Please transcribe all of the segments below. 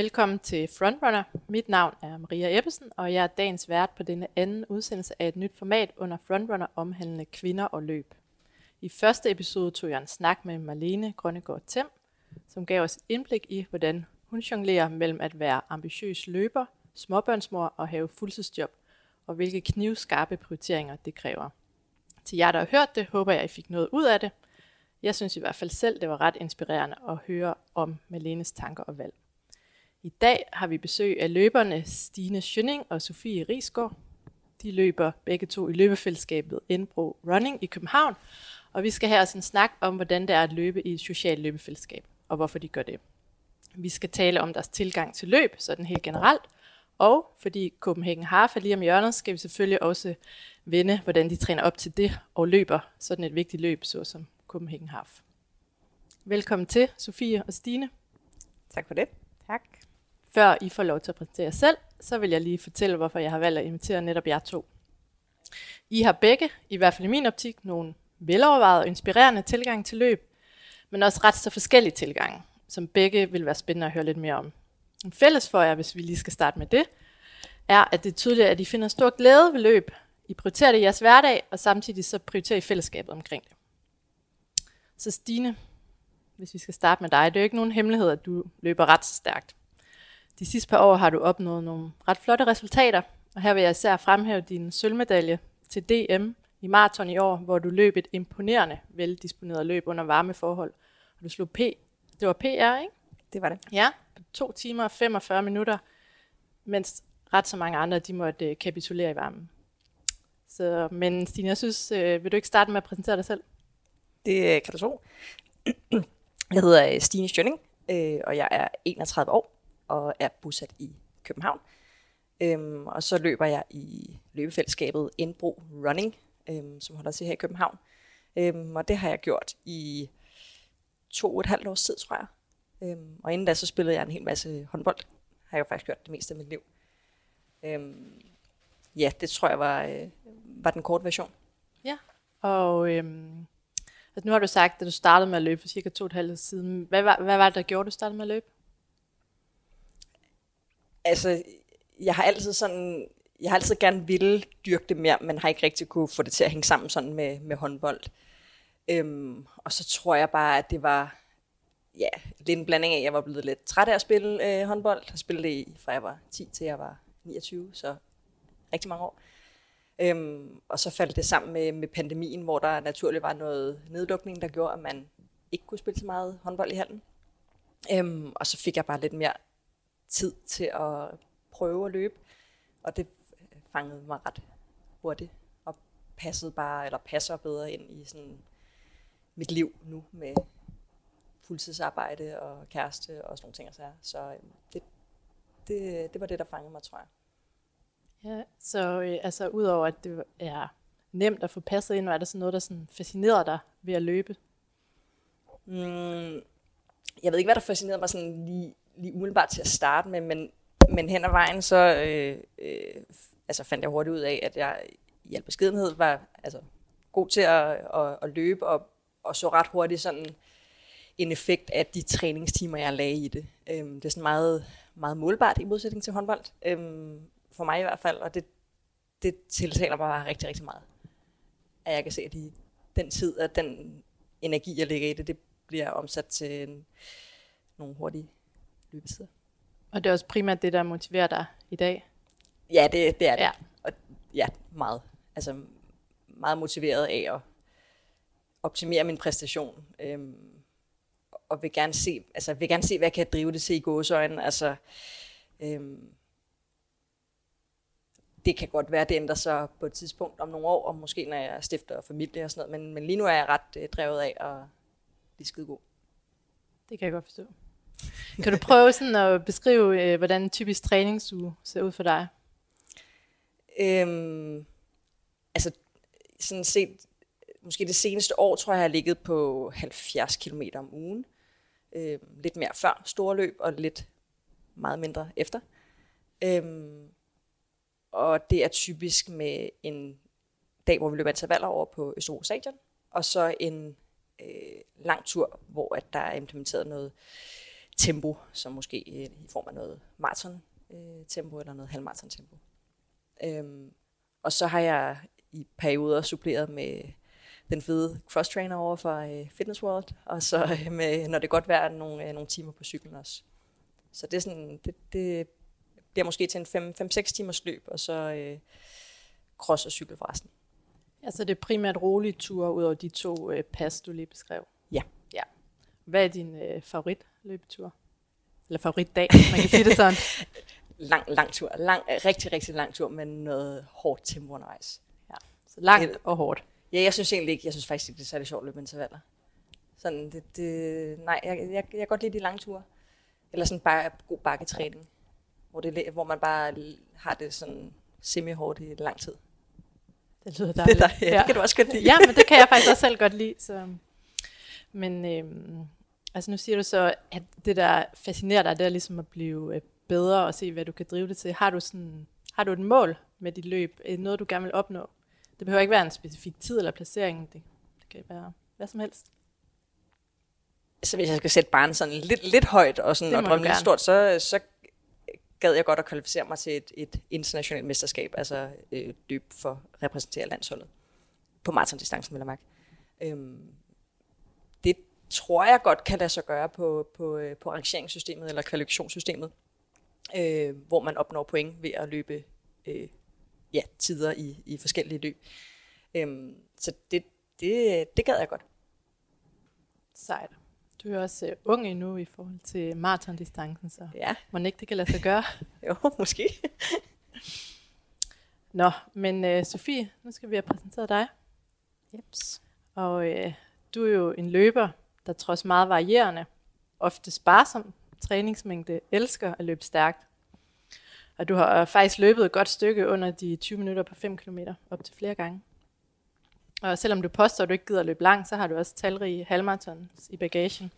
Velkommen til Frontrunner. Mit navn er Maria Ebbesen, og jeg er dagens vært på denne anden udsendelse af et nyt format under Frontrunner omhandlende kvinder og løb. I første episode tog jeg en snak med Marlene Grønnegård Tem, som gav os et indblik i, hvordan hun jonglerer mellem at være ambitiøs løber, småbørnsmor og have fuldtidsjob, og hvilke knivskarpe prioriteringer det kræver. Til jer, der har hørt det, håber jeg, I fik noget ud af det. Jeg synes i hvert fald selv, det var ret inspirerende at høre om Malenes tanker og valg. I dag har vi besøg af løberne Stine Schønning og Sofie Risgaard. De løber begge to i løbefællesskabet Enbro Running i København, og vi skal have os en snak om, hvordan det er at løbe i et socialt løbefællesskab, og hvorfor de gør det. Vi skal tale om deres tilgang til løb, sådan helt generelt, og fordi Copenhagen Half er lige om hjørnet, skal vi selvfølgelig også vende, hvordan de træner op til det og løber sådan et vigtigt løb, såsom Copenhagen Half. Velkommen til, Sofie og Stine. Tak for det. Tak. Før I får lov til at præsentere jer selv, så vil jeg lige fortælle, hvorfor jeg har valgt at invitere netop jer to. I har begge, i hvert fald i min optik, nogle velovervejede og inspirerende tilgang til løb, men også ret så forskellige tilgange, som begge vil være spændende at høre lidt mere om. En fælles for jer, hvis vi lige skal starte med det, er, at det er tydeligt, at I finder stor glæde ved løb. I prioriterer det i jeres hverdag, og samtidig så prioriterer I fællesskabet omkring det. Så Stine, hvis vi skal starte med dig, det er jo ikke nogen hemmelighed, at du løber ret så stærkt. De sidste par år har du opnået nogle ret flotte resultater, og her vil jeg især fremhæve din sølvmedalje til DM i maraton i år, hvor du løb et imponerende veldisponeret løb under varme forhold. Og du slog P. Det var PR, ikke? Det var det. Ja, på to timer og 45 minutter, mens ret så mange andre, de måtte øh, kapitulere i varmen. Så, men Stine, jeg synes, øh, vil du ikke starte med at præsentere dig selv? Det øh, kan du tro. Jeg hedder Stine Schønning, øh, og jeg er 31 år og er bosat i København. Øhm, og så løber jeg i løbefællesskabet Indbro Running, øhm, som holder til her i København. Øhm, og det har jeg gjort i to og et halvt års tid, tror jeg. Øhm, og inden da, så spillede jeg en hel masse håndbold. Har jeg jo faktisk gjort det meste af mit liv. Øhm, ja, det tror jeg var, øh, var den korte version. Ja, og øhm, altså nu har du sagt, at du startede med at løbe for cirka to og et halvt år siden. Hvad var, hvad var det, der gjorde, at du startede med at løbe? Altså, jeg har altid sådan, jeg har altid gerne ville dyrke det mere, men har ikke rigtig kunne få det til at hænge sammen sådan med, med håndbold. Øhm, og så tror jeg bare, at det var ja, lidt en blanding af, at jeg var blevet lidt træt af at spille øh, håndbold. Jeg spillede det fra jeg var 10 til jeg var 29, så rigtig mange år. Øhm, og så faldt det sammen med, med pandemien, hvor der naturligt var noget nedlukning, der gjorde, at man ikke kunne spille så meget håndbold i hallen. Øhm, og så fik jeg bare lidt mere tid til at prøve at løbe, og det fangede mig ret hurtigt, og passede bare, eller passer bedre ind i sådan mit liv nu med fuldtidsarbejde og kæreste og sådan nogle ting. Og så, så øhm, det, det, det var det, der fangede mig, tror jeg. Ja, så øh, altså udover at det er nemt at få passet ind, er der sådan noget, der sådan fascinerer dig ved at løbe? Mm, jeg ved ikke, hvad der fascinerede mig sådan lige, lige umiddelbart til at starte med, men, men hen ad vejen, så øh, øh, altså fandt jeg hurtigt ud af, at jeg i al beskedenhed var altså, god til at, at, at løbe, og, og så ret hurtigt sådan en effekt af de træningstimer, jeg lagde i det. Øhm, det er sådan meget, meget målbart i modsætning til håndbold, øhm, for mig i hvert fald, og det, det tiltaler mig bare rigtig, rigtig meget. At jeg kan se, at de, den tid og den energi, jeg lægger i det, det bliver omsat til en, nogle hurtige løbetider. Og det er også primært det, der motiverer dig i dag? Ja, det, det er det. Ja. Og, ja, meget. Altså meget motiveret af at optimere min præstation. Øhm, og vil gerne se, altså vil gerne se, hvad jeg kan drive det til i gåsøjne. Altså, øhm, det kan godt være, det ændrer sig på et tidspunkt om nogle år, og måske når jeg stifter familie og sådan noget, men, men lige nu er jeg ret øh, drevet af at blive skide god. Det kan jeg godt forstå. Kan du prøve sådan at beskrive, øh, hvordan en typisk træningsuge ser ud for dig? Øhm, altså, sådan set, måske det seneste år, tror jeg, jeg har ligget på 70 km om ugen. Øhm, lidt mere før store løb, og lidt meget mindre efter. Øhm, og det er typisk med en dag, hvor vi løber intervaller over på Østerbro Stadion, og så en øh, lang tur, hvor at der er implementeret noget tempo, som måske i, i form af noget maraton øh, tempo eller noget halvmaraton tempo. Øhm, og så har jeg i perioder suppleret med den fede cross-trainer over for øh, Fitness World, og så øh, med, når det godt vejr, nogle, øh, nogle timer på cyklen også. Så det, er sådan, det, det bliver måske til en 5-6 timers løb, og så øh, cross og cykel forresten. Altså det er primært rolige ture ud over de to øh, pas, du lige beskrev? Ja. Hvad er din øh, favoritløbetur? Eller favoritdag, man kan sige det sådan. lang, lang tur. Lang, rigtig, rigtig lang tur, men noget hårdt tempo undervejs. Ja, så langt og hårdt. Ja, jeg synes egentlig ikke, jeg synes faktisk ikke, det er særlig sjovt at løbe intervaller. Sådan, det, det, nej, jeg, jeg, jeg kan godt lide de lange ture. Eller sådan bare god bakketræning, hvor, det, hvor man bare har det sådan semi-hårdt i lang tid. Det lyder dejligt. Det, der, ja, ja. det kan du også godt lide. ja, men det kan jeg faktisk også selv godt lide. Så. Men øhm, altså nu siger du så, at det der fascinerer dig, det er ligesom at blive øh, bedre og se, hvad du kan drive det til. Har du, sådan, har du et mål med dit løb? Noget, du gerne vil opnå? Det behøver ikke være en specifik tid eller placering. Det, det kan være hvad som helst. Så hvis jeg skal sætte barnet sådan lidt, lidt højt og, sådan, og drømme lidt stort, så, så gad jeg godt at kvalificere mig til et, et internationalt mesterskab, altså øh, løb for at repræsentere landsholdet. På maratondistancen, vil jeg mærke. Øhm, tror jeg godt kan lade sig gøre på, på, øh, på rangeringssystemet eller kvalifikationssystemet, øh, hvor man opnår point ved at løbe øh, ja, tider i, i forskellige løb. Øhm, så det, det, det gad jeg godt. Sejt. Du er også uh, ung endnu i forhold til maratondistancen, så ja. må ikke det kan lade sig gøre. jo, måske. Nå, men uh, Sofie, nu skal vi have præsenteret dig. Jeps. Og uh, du er jo en løber, der trods meget varierende, ofte sparsom træningsmængde, elsker at løbe stærkt. Og du har faktisk løbet et godt stykke under de 20 minutter på 5 km, op til flere gange. Og selvom du påstår, at du ikke gider at løbe langt, så har du også talrige halvmarathons i bagagen.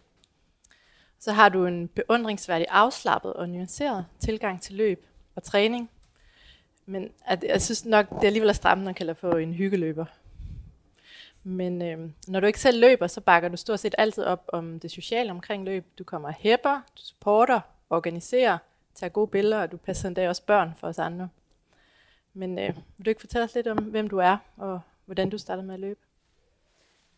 Så har du en beundringsværdig afslappet og nuanceret tilgang til løb og træning. Men at, jeg synes nok, det er alligevel er stramt, når man kalder for en hyggeløber. Men øh, når du ikke selv løber, så bakker du stort set altid op om det sociale omkring løb. Du kommer og hæpper, du supporter, organiserer, tager gode billeder, og du passer endda også børn for os andre. Men øh, vil du ikke fortælle os lidt om, hvem du er, og hvordan du startede med at løbe?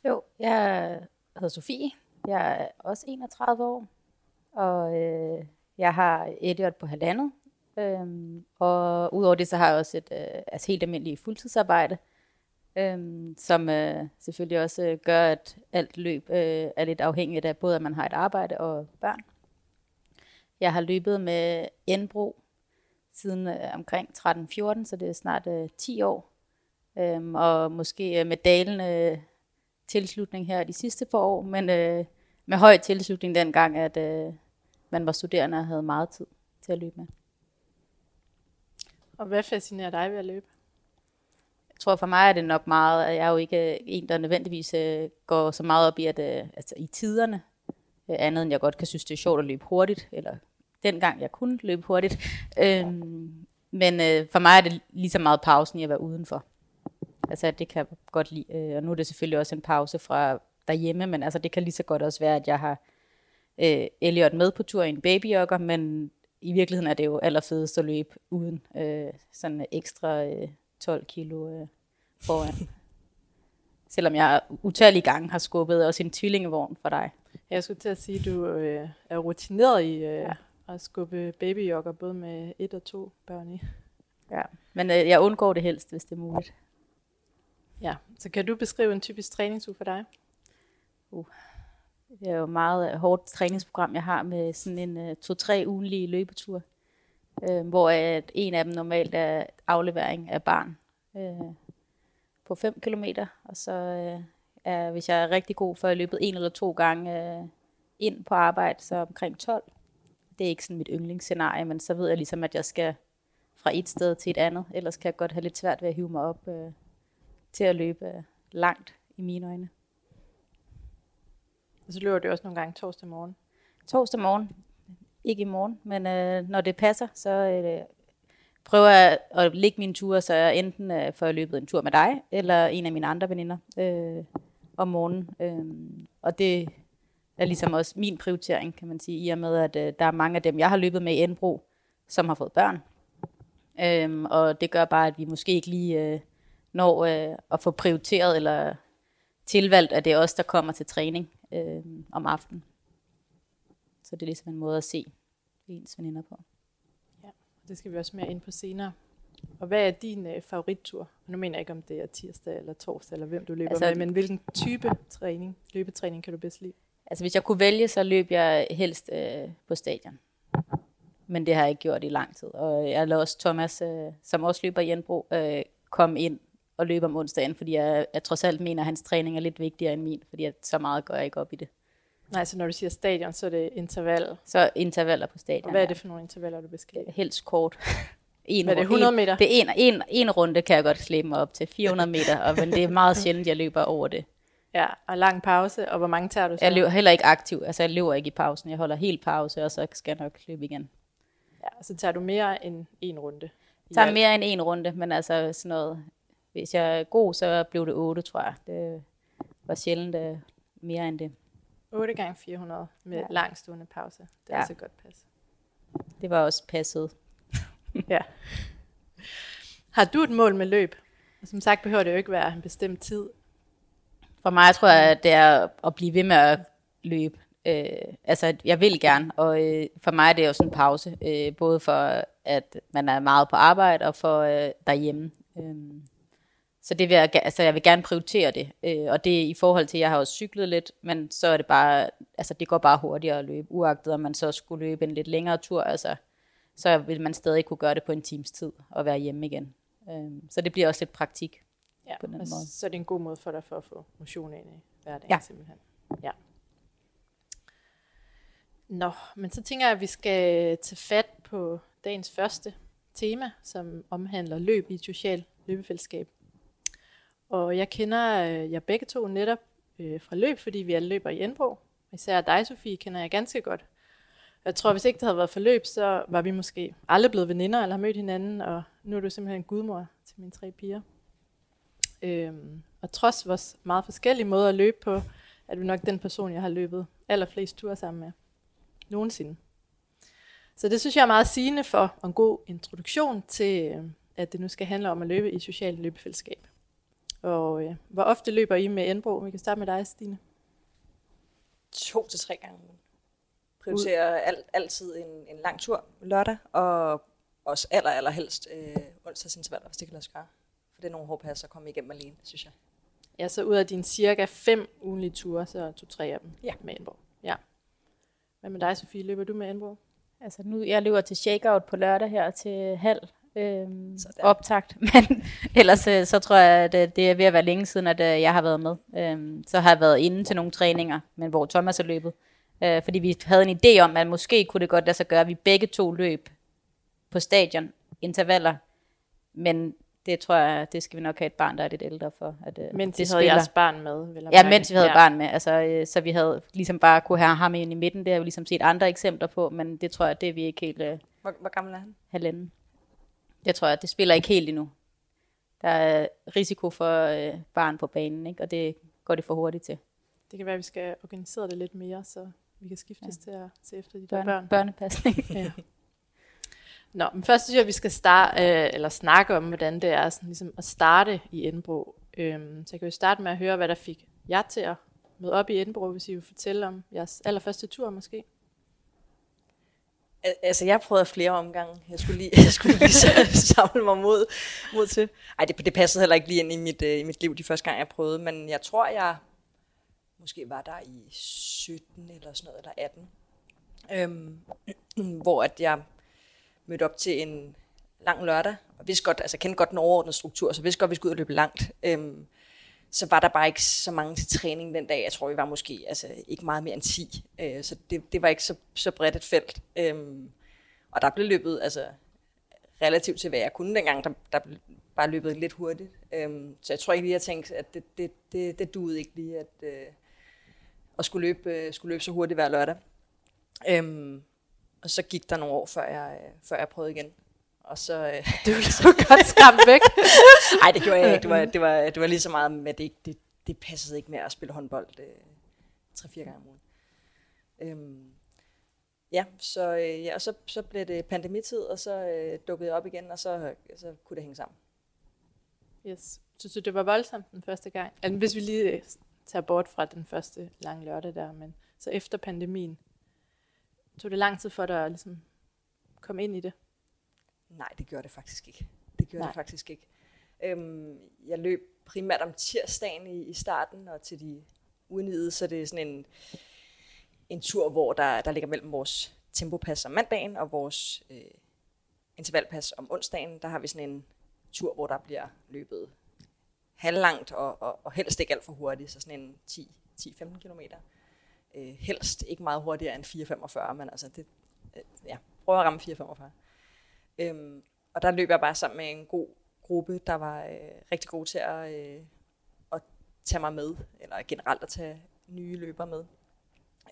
Jo, jeg hedder Sofie. Jeg er også 31 år, og øh, jeg har Elliot på halvandet. Øhm, og udover det, så har jeg også et øh, altså helt almindeligt fuldtidsarbejde, øhm, som øh, selvfølgelig også øh, gør, at alt løb øh, er lidt afhængigt af både, at man har et arbejde og børn. Jeg har løbet med Enbro siden øh, omkring 13-14, så det er snart øh, 10 år. Øhm, og måske øh, med dalende øh, tilslutning her de sidste par år, men øh, med høj tilslutning dengang, at øh, man var studerende og havde meget tid til at løbe med. Og hvad fascinerer dig ved at løbe? Tror for mig er det nok meget, at jeg er jo ikke øh, en, der nødvendigvis øh, går så meget op i, at, øh, altså i tiderne, øh, andet end jeg godt kan synes, det er sjovt at løbe hurtigt, eller dengang jeg kunne løbe hurtigt. Øhm, men øh, for mig er det lige så meget pausen i at være udenfor. Altså det kan jeg godt lide. Øh, og nu er det selvfølgelig også en pause fra derhjemme, men altså det kan lige så godt også være, at jeg har øh, Elliot med på tur i en babyjogger, men i virkeligheden er det jo allerfedest at løbe uden øh, sådan ekstra øh, 12 kilo øh, foran. Selvom jeg utallige gange har skubbet også en tvillingevogn for dig. Jeg skulle til at sige, at du øh, er rutineret i øh, ja. at skubbe babyjogger, både med et og to børn i. Ja, men øh, jeg undgår det helst, hvis det er muligt. Ja, så kan du beskrive en typisk træningsuge for dig? Uh, det er jo meget hårdt træningsprogram, jeg har med sådan en uh, to-tre ugenlige løbetur, uh, hvor at en af dem normalt er aflevering af barn uh, på 5 km, og så uh, er, hvis jeg er rigtig god, for at løbet en eller to gange uh, ind på arbejde, så omkring 12. Det er ikke sådan mit yndlingsscenarie, men så ved jeg ligesom, at jeg skal fra et sted til et andet, ellers kan jeg godt have lidt svært ved at hive mig op uh, til at løbe langt i mine øjne. Og så løber du også nogle gange torsdag morgen? Torsdag morgen. Ikke i morgen, men øh, når det passer, så øh, prøver jeg at lægge mine ture, så jeg enten øh, får løbet en tur med dig, eller en af mine andre veninder øh, om morgenen. Øh, og det er ligesom også min prioritering, kan man sige, i og med, at øh, der er mange af dem, jeg har løbet med i Enbro, som har fået børn. Øh, og det gør bare, at vi måske ikke lige øh, når øh, at få prioriteret eller tilvalgt, at det er os, der kommer til træning øh, om aftenen. Så det er ligesom en måde at se ens veninder på. Ja, det skal vi også mere ind på senere. Og hvad er din øh, favorittur? Nu mener jeg ikke, om det er tirsdag eller torsdag, eller hvem du løber altså, med, men hvilken type træning, løbetræning kan du bedst lide? Altså hvis jeg kunne vælge, så løb jeg helst øh, på stadion. Men det har jeg ikke gjort i lang tid. Og jeg lader også Thomas, øh, som også løber i Jernbro, øh, komme ind og løbe om onsdagen, fordi jeg, jeg trods alt mener, at hans træning er lidt vigtigere end min, fordi at så meget går jeg ikke op i det. Nej, så når du siger stadion, så er det interval. Så intervaller på stadion. Og hvad er det for nogle intervaller, du beskriver? Helst kort. En, Hvad er det, 100 meter? En, det er en, en, en runde, kan jeg godt slæbe mig op til. 400 meter, og, men det er meget sjældent, jeg løber over det. Ja, og lang pause, og hvor mange tager du så? Jeg løber heller ikke aktiv, altså jeg løber ikke i pausen. Jeg holder helt pause, og så skal jeg nok løbe igen. Ja, så tager du mere end en runde? Jeg tager mere end en runde, men altså sådan noget, hvis jeg er god, så blev det 8, tror jeg. Det var sjældent uh, mere end det. 8 gange 400 med ja. langstående pause. Det er ja. altså godt pas. Det var også passet. ja. Har du et mål med løb? Som sagt behøver det jo ikke være en bestemt tid. For mig tror jeg, at det er at blive ved med at løbe. Øh, altså, jeg vil gerne, og øh, for mig er det jo sådan en pause. Øh, både for, at man er meget på arbejde, og for øh, derhjemme. Øh, så det vil jeg, altså jeg vil gerne prioritere det. Øh, og det er i forhold til, at jeg har også cyklet lidt, men så er det bare, altså det går bare hurtigere at løbe, uagtet om man så skulle løbe en lidt længere tur. Altså, så vil man stadig kunne gøre det på en times tid og være hjemme igen. Øhm, så det bliver også lidt praktik ja, på den måde. Så er det en god måde for dig for at få motion ind i hverdagen ja. simpelthen. Ja. Nå, men så tænker jeg, at vi skal tage fat på dagens første tema, som omhandler løb i et socialt løbefællesskab. Og jeg kender øh, jer begge to netop øh, fra løb, fordi vi alle løber i Enbro. Især dig, Sofie, kender jeg ganske godt. Jeg tror, hvis ikke det havde været forløb, så var vi måske aldrig blevet veninder eller har mødt hinanden, og nu er du simpelthen en gudmor til mine tre piger. Øhm, og trods vores meget forskellige måder at løbe på, er du nok den person, jeg har løbet allerflest ture sammen med. Nogensinde. Så det synes jeg er meget sigende for en god introduktion til, øh, at det nu skal handle om at løbe i socialt løbefællesskab. Og øh, hvor ofte løber I med Enbro? Vi kan starte med dig, Stine. To til tre gange prioriterer al, altid en, en lang tur lørdag, og også aller, aller helst øh, onsdagsintervaller, hvis det kan lade sig gøre. For det er nogle hårde at komme igennem alene, synes jeg. Ja, så ud af dine cirka fem ugenlige ture, så to tre af dem ja. med Enborg. Ja. Hvad med dig, Sofie? Løber du med Enborg? Altså nu, jeg løber til shakeout på lørdag her til halv øhm, optagt, men ellers øh, så tror jeg, at øh, det er ved at være længe siden, at øh, jeg har været med. Øhm, så har jeg været inde til nogle træninger, men hvor Thomas har løbet. Øh, fordi vi havde en idé om, at måske kunne det godt lade sig gøre, at vi begge to løb på stadion, intervaller. Men det tror jeg, det skal vi nok have et barn, der er lidt ældre for. At, øh, mens det havde jeres barn med? Vil ja, mens vi havde ja. barn med. Altså, øh, så vi havde ligesom bare kunne have ham ind i midten. Det har vi ligesom set andre eksempler på, men det tror jeg, det er vi ikke helt... Øh, hvor, hvor gammel er han? Halvanden. Det tror jeg, det spiller ikke helt endnu. Der er risiko for øh, barn på banen, ikke? og det går det for hurtigt til. Det kan være, at vi skal organisere det lidt mere, så vi kan skiftes ja. til at se efter de Børne, børn. Børnepasning. ja. Nå, men først synes jeg, at vi skal starte, øh, eller snakke om, hvordan det er sådan, ligesom at starte i Indbro. Øhm, så jeg kan jo starte med at høre, hvad der fik jer til at møde op i Indbro, hvis I vil fortælle om jeres allerførste tur måske. Altså, jeg prøvede flere omgange. Jeg skulle lige, jeg skulle lige samle mig mod, mod til. Ej, det, det passede heller ikke lige ind i mit, øh, i mit liv de første gang, jeg prøvede. Men jeg tror, jeg måske var der i 17 eller sådan noget, eller 18. Øhm, hvor at jeg mødte op til en lang lørdag, og vidste godt, altså kendte godt den overordnede struktur, så vidste godt, at vi skulle ud og løbe langt. Øhm, så var der bare ikke så mange til træning den dag. Jeg tror, vi var måske altså, ikke meget mere end 10. Øh, så det, det var ikke så, så bredt et felt. Øhm, og der blev løbet altså, relativt til, hvad jeg kunne dengang. Der, der blev bare løbet lidt hurtigt. Øhm, så jeg tror ikke lige, jeg tænkte, at det, det, det, det duede ikke lige, at, øh, at skulle løbe, øh, skulle løbe så hurtigt hver lørdag. Øhm, og så gik der nogle år, før jeg, øh, før jeg prøvede igen. Og så... Øh, det var godt skræmt væk. Nej, det gjorde jeg ikke. Det var, det var, det var lige så meget med, at det, det, det passede ikke med at spille håndbold øh, 3-4 gange om ugen. Øhm, ja, så, øh, ja, og så, så blev det pandemitid, og så øh, dukkede jeg op igen, og så, så kunne det hænge sammen. Yes. Synes du, det var voldsomt den første gang? Altså, hvis vi lige øh, tager bort fra den første lange lørdag der, men så efter pandemien, tog det lang tid for dig at ligesom komme ind i det? Nej, det gjorde det faktisk ikke. Det gjorde Nej. Det faktisk ikke. Øhm, jeg løb primært om tirsdagen i, i starten, og til de udnidede, så det er sådan en, en tur, hvor der, der ligger mellem vores tempopas om mandagen og vores øh, intervalpas om onsdagen. Der har vi sådan en tur, hvor der bliver løbet halvlangt og, og, og helst ikke alt for hurtigt, så sådan en 10-15 km. Øh, helst ikke meget hurtigere end 4,45, men altså det, øh, ja, prøv at ramme 4,45. Øhm, og der løb jeg bare sammen med en god gruppe, der var øh, rigtig god til at, øh, at tage mig med, eller generelt at tage nye løbere med.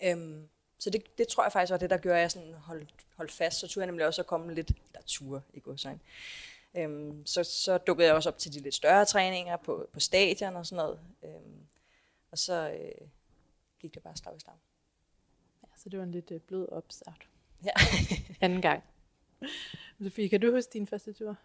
Øhm, så det, det tror jeg faktisk var det, der gjorde, at jeg sådan holdt, holdt fast. Så turde jeg nemlig også at komme lidt, der ture i godsøjne. Øhm, så, så dukkede jeg også op til de lidt større træninger på, på stadion og sådan noget. Øhm, og så øh, gik det bare slag i slag. Ja, så det var en lidt øh, blød opstart. Ja. Anden gang. Sofie, kan du huske din første tur?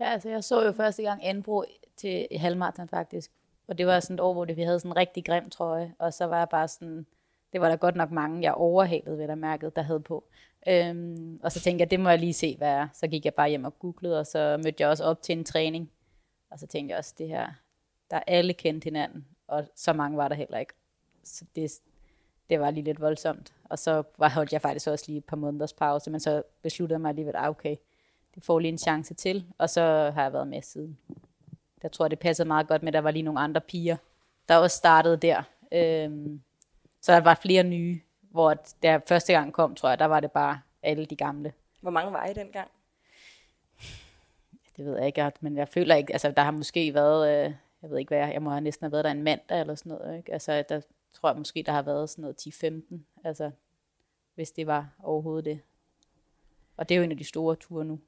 Ja, altså jeg så jo første gang Anbro til halvmarathon faktisk. Og det var sådan et år, hvor det, vi havde sådan en rigtig grim trøje. Og så var jeg bare sådan, det var der godt nok mange, jeg overhalede ved der mærket, der havde på. Øhm, og så tænkte jeg, det må jeg lige se, hvad er. Så gik jeg bare hjem og googlede, og så mødte jeg også op til en træning. Og så tænkte jeg også, det her, der alle kendte hinanden, og så mange var der heller ikke. Så det, det var lige lidt voldsomt. Og så var, holdt jeg faktisk også lige et par måneders pause, men så besluttede jeg mig alligevel, ah, okay, det får lige en chance til, og så har jeg været med siden. Der tror jeg, det passede meget godt med, at der var lige nogle andre piger, der også startede der. Øhm, så der var flere nye, hvor da jeg første gang kom, tror jeg, der var det bare alle de gamle. Hvor mange var I dengang? Det ved jeg ikke, men jeg føler ikke, altså der har måske været, øh, jeg ved ikke hvad, jeg, jeg må have næsten have været der en mandag eller sådan noget, ikke? Altså der tror jeg måske, der har været sådan noget 10-15, altså hvis det var overhovedet det. Og det er jo en af de store ture nu.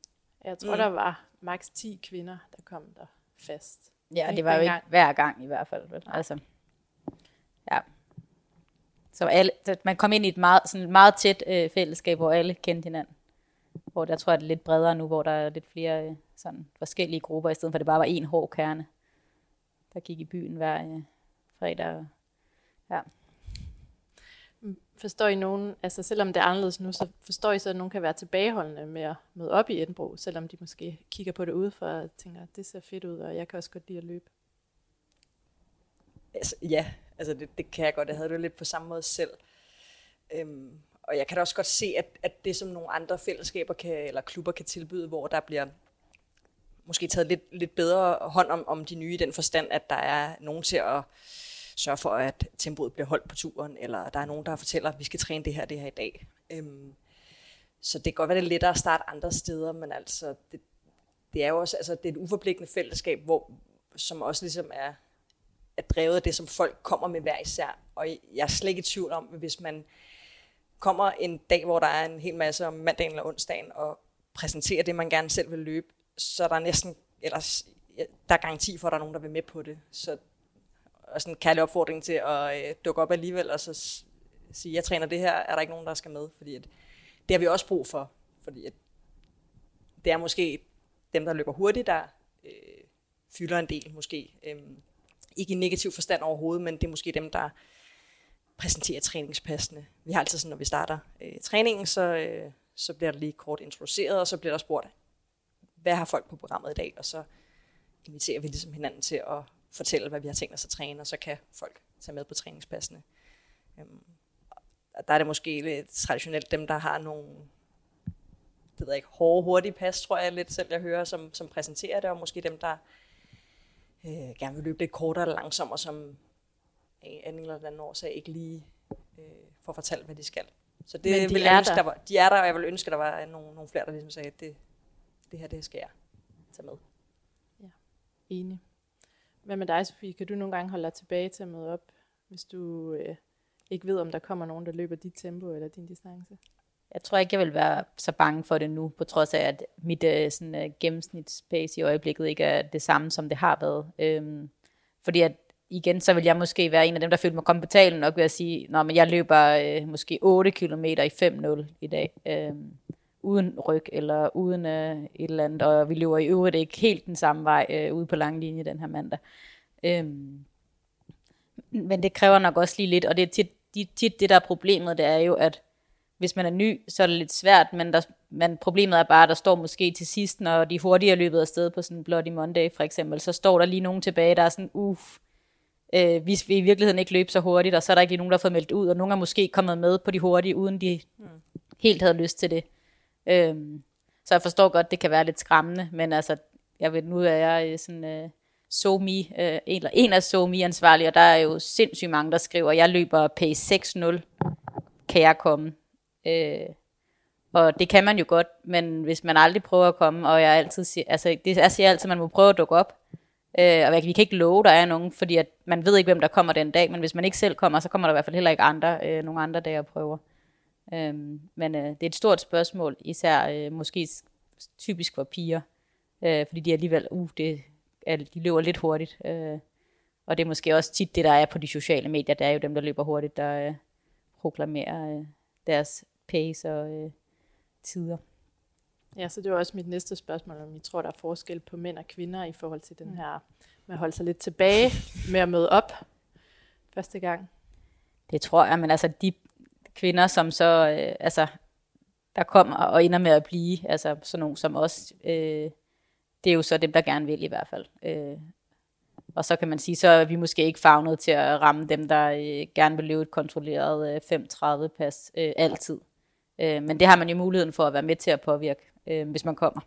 Jeg tror, mm. Der var maks 10 kvinder, der kom der fast. Ja, det var jo ikke hver gang i hvert fald. Vel? Altså, ja. Så alle, så man kom ind i et meget, sådan et meget tæt øh, fællesskab, hvor alle kendte hinanden. Hvor der tror jeg, det er lidt bredere nu, hvor der er lidt flere øh, sådan forskellige grupper, i stedet for at det bare var en hård kerne, der gik i byen hver øh, fredag. Ja. Forstår I nogen, altså selvom det er anderledes nu, så forstår I så, at nogen kan være tilbageholdende med at møde op i Edinburgh, selvom de måske kigger på det udefra og tænker, det ser fedt ud, og jeg kan også godt lide at løbe. Altså, ja, altså det, det kan jeg godt. Jeg havde det lidt på samme måde selv. Øhm, og jeg kan da også godt se, at, at det som nogle andre fællesskaber kan, eller klubber kan tilbyde, hvor der bliver måske taget lidt, lidt bedre hånd om, om de nye i den forstand, at der er nogen til at sørge for, at tempoet bliver holdt på turen, eller der er nogen, der fortæller, at vi skal træne det her, det her i dag. Øhm, så det kan godt være, det er lettere at starte andre steder, men altså, det, det er jo også altså, det er et uforpligtende fællesskab, hvor, som også ligesom er, er drevet af det, som folk kommer med hver især. Og jeg er slet ikke i tvivl om, hvis man kommer en dag, hvor der er en hel masse om mandagen eller onsdagen, og præsenterer det, man gerne selv vil løbe, så er der næsten, eller der er garanti for, at der er nogen, der vil med på det. Så og sådan en kærlig opfordring til at øh, dukke op alligevel, og så s- sige, jeg træner det her, er der ikke nogen, der skal med, fordi at, det har vi også brug for, fordi at, det er måske dem, der løber hurtigt, der øh, fylder en del måske. Øh, ikke i negativ forstand overhovedet, men det er måske dem, der præsenterer træningspassene. Vi har altid sådan, når vi starter øh, træningen, så, øh, så bliver der lige kort introduceret, og så bliver der spurgt, hvad har folk på programmet i dag, og så inviterer vi ligesom hinanden til at fortælle, hvad vi har tænkt os at træne, og så kan folk tage med på træningspassene. Øhm, og der er det måske lidt traditionelt dem, der har nogle det ved jeg ikke, hårde, hurtige pas, tror jeg lidt selv, jeg hører, som, som præsenterer det, og måske dem, der øh, gerne vil løbe lidt kortere eller langsommere, som af en eller anden årsag ikke lige øh, får fortalt, hvad de skal. Så det Men de vil er jeg ønske, der. der var, de er der, og jeg vil ønske, der var nogle, nogle flere, der ligesom sagde, at det, det her, det skal jeg tage med. Enig. Hvad med dig, Sofie? Kan du nogle gange holde dig tilbage til at møde op, hvis du øh, ikke ved, om der kommer nogen, der løber dit tempo eller din distance? Jeg tror ikke, jeg vil være så bange for det nu, på trods af, at mit øh, sådan, øh, gennemsnitspace i øjeblikket ikke er det samme, som det har været. Øhm, fordi at igen, så vil jeg måske være en af dem, der følte mig kompetent nok ved at sige, Nå, men jeg løber øh, måske 8 km i 5.0 i dag, Øhm, uden ryg eller uden øh, et eller andet, og vi løber i øvrigt ikke helt den samme vej øh, ude på lang linje den her mandag. Øh, men det kræver nok også lige lidt, og det er tit, tit det, der er problemet, det er jo, at hvis man er ny, så er det lidt svært, men, der, men problemet er bare, at der står måske til sidst, når de hurtigere løbet afsted på sådan en Bloody Monday for eksempel, så står der lige nogen tilbage, der er sådan, uff, øh, vi i virkeligheden ikke løb så hurtigt, og så er der ikke lige nogen, der har fået meldt ud, og nogen er måske kommet med på de hurtige, uden de mm. helt havde lyst til det. Øhm, så jeg forstår godt, det kan være lidt skræmmende, men altså, jeg ved, nu er jeg øh, sådan... Øh, SoMe, øh, en, en af SoMe ansvarlige, og der er jo sindssygt mange, der skriver, jeg løber pace 6.0, kan jeg komme? Øh, og det kan man jo godt, men hvis man aldrig prøver at komme, og jeg altid siger, altså det, jeg siger altid, at man må prøve at dukke op, øh, og vi kan ikke love, der er nogen, fordi at man ved ikke, hvem der kommer den dag, men hvis man ikke selv kommer, så kommer der i hvert fald heller ikke andre, øh, nogle andre dage og prøver. Øh, men øh, det er et stort spørgsmål, især øh, måske typisk for piger, øh, fordi de alligevel, uh, det, de løber lidt hurtigt. Øh, og det er måske også tit det, der er på de sociale medier. Det er jo dem, der løber hurtigt, der øh, proklamerer øh, deres pace og øh, tider. Ja, så det var også mit næste spørgsmål, om I tror, der er forskel på mænd og kvinder i forhold til den mm. her med at holde sig lidt tilbage med at møde op første gang. Det tror jeg, men altså de kvinder, som så, øh, altså, der kommer og ender med at blive, altså sådan nogle som os, øh, det er jo så dem, der gerne vil i hvert fald. Øh, og så kan man sige, så er vi måske ikke fagnet til at ramme dem, der øh, gerne vil løbe et kontrolleret øh, 5-30 pas øh, altid. Øh, men det har man jo muligheden for at være med til at påvirke, øh, hvis man kommer.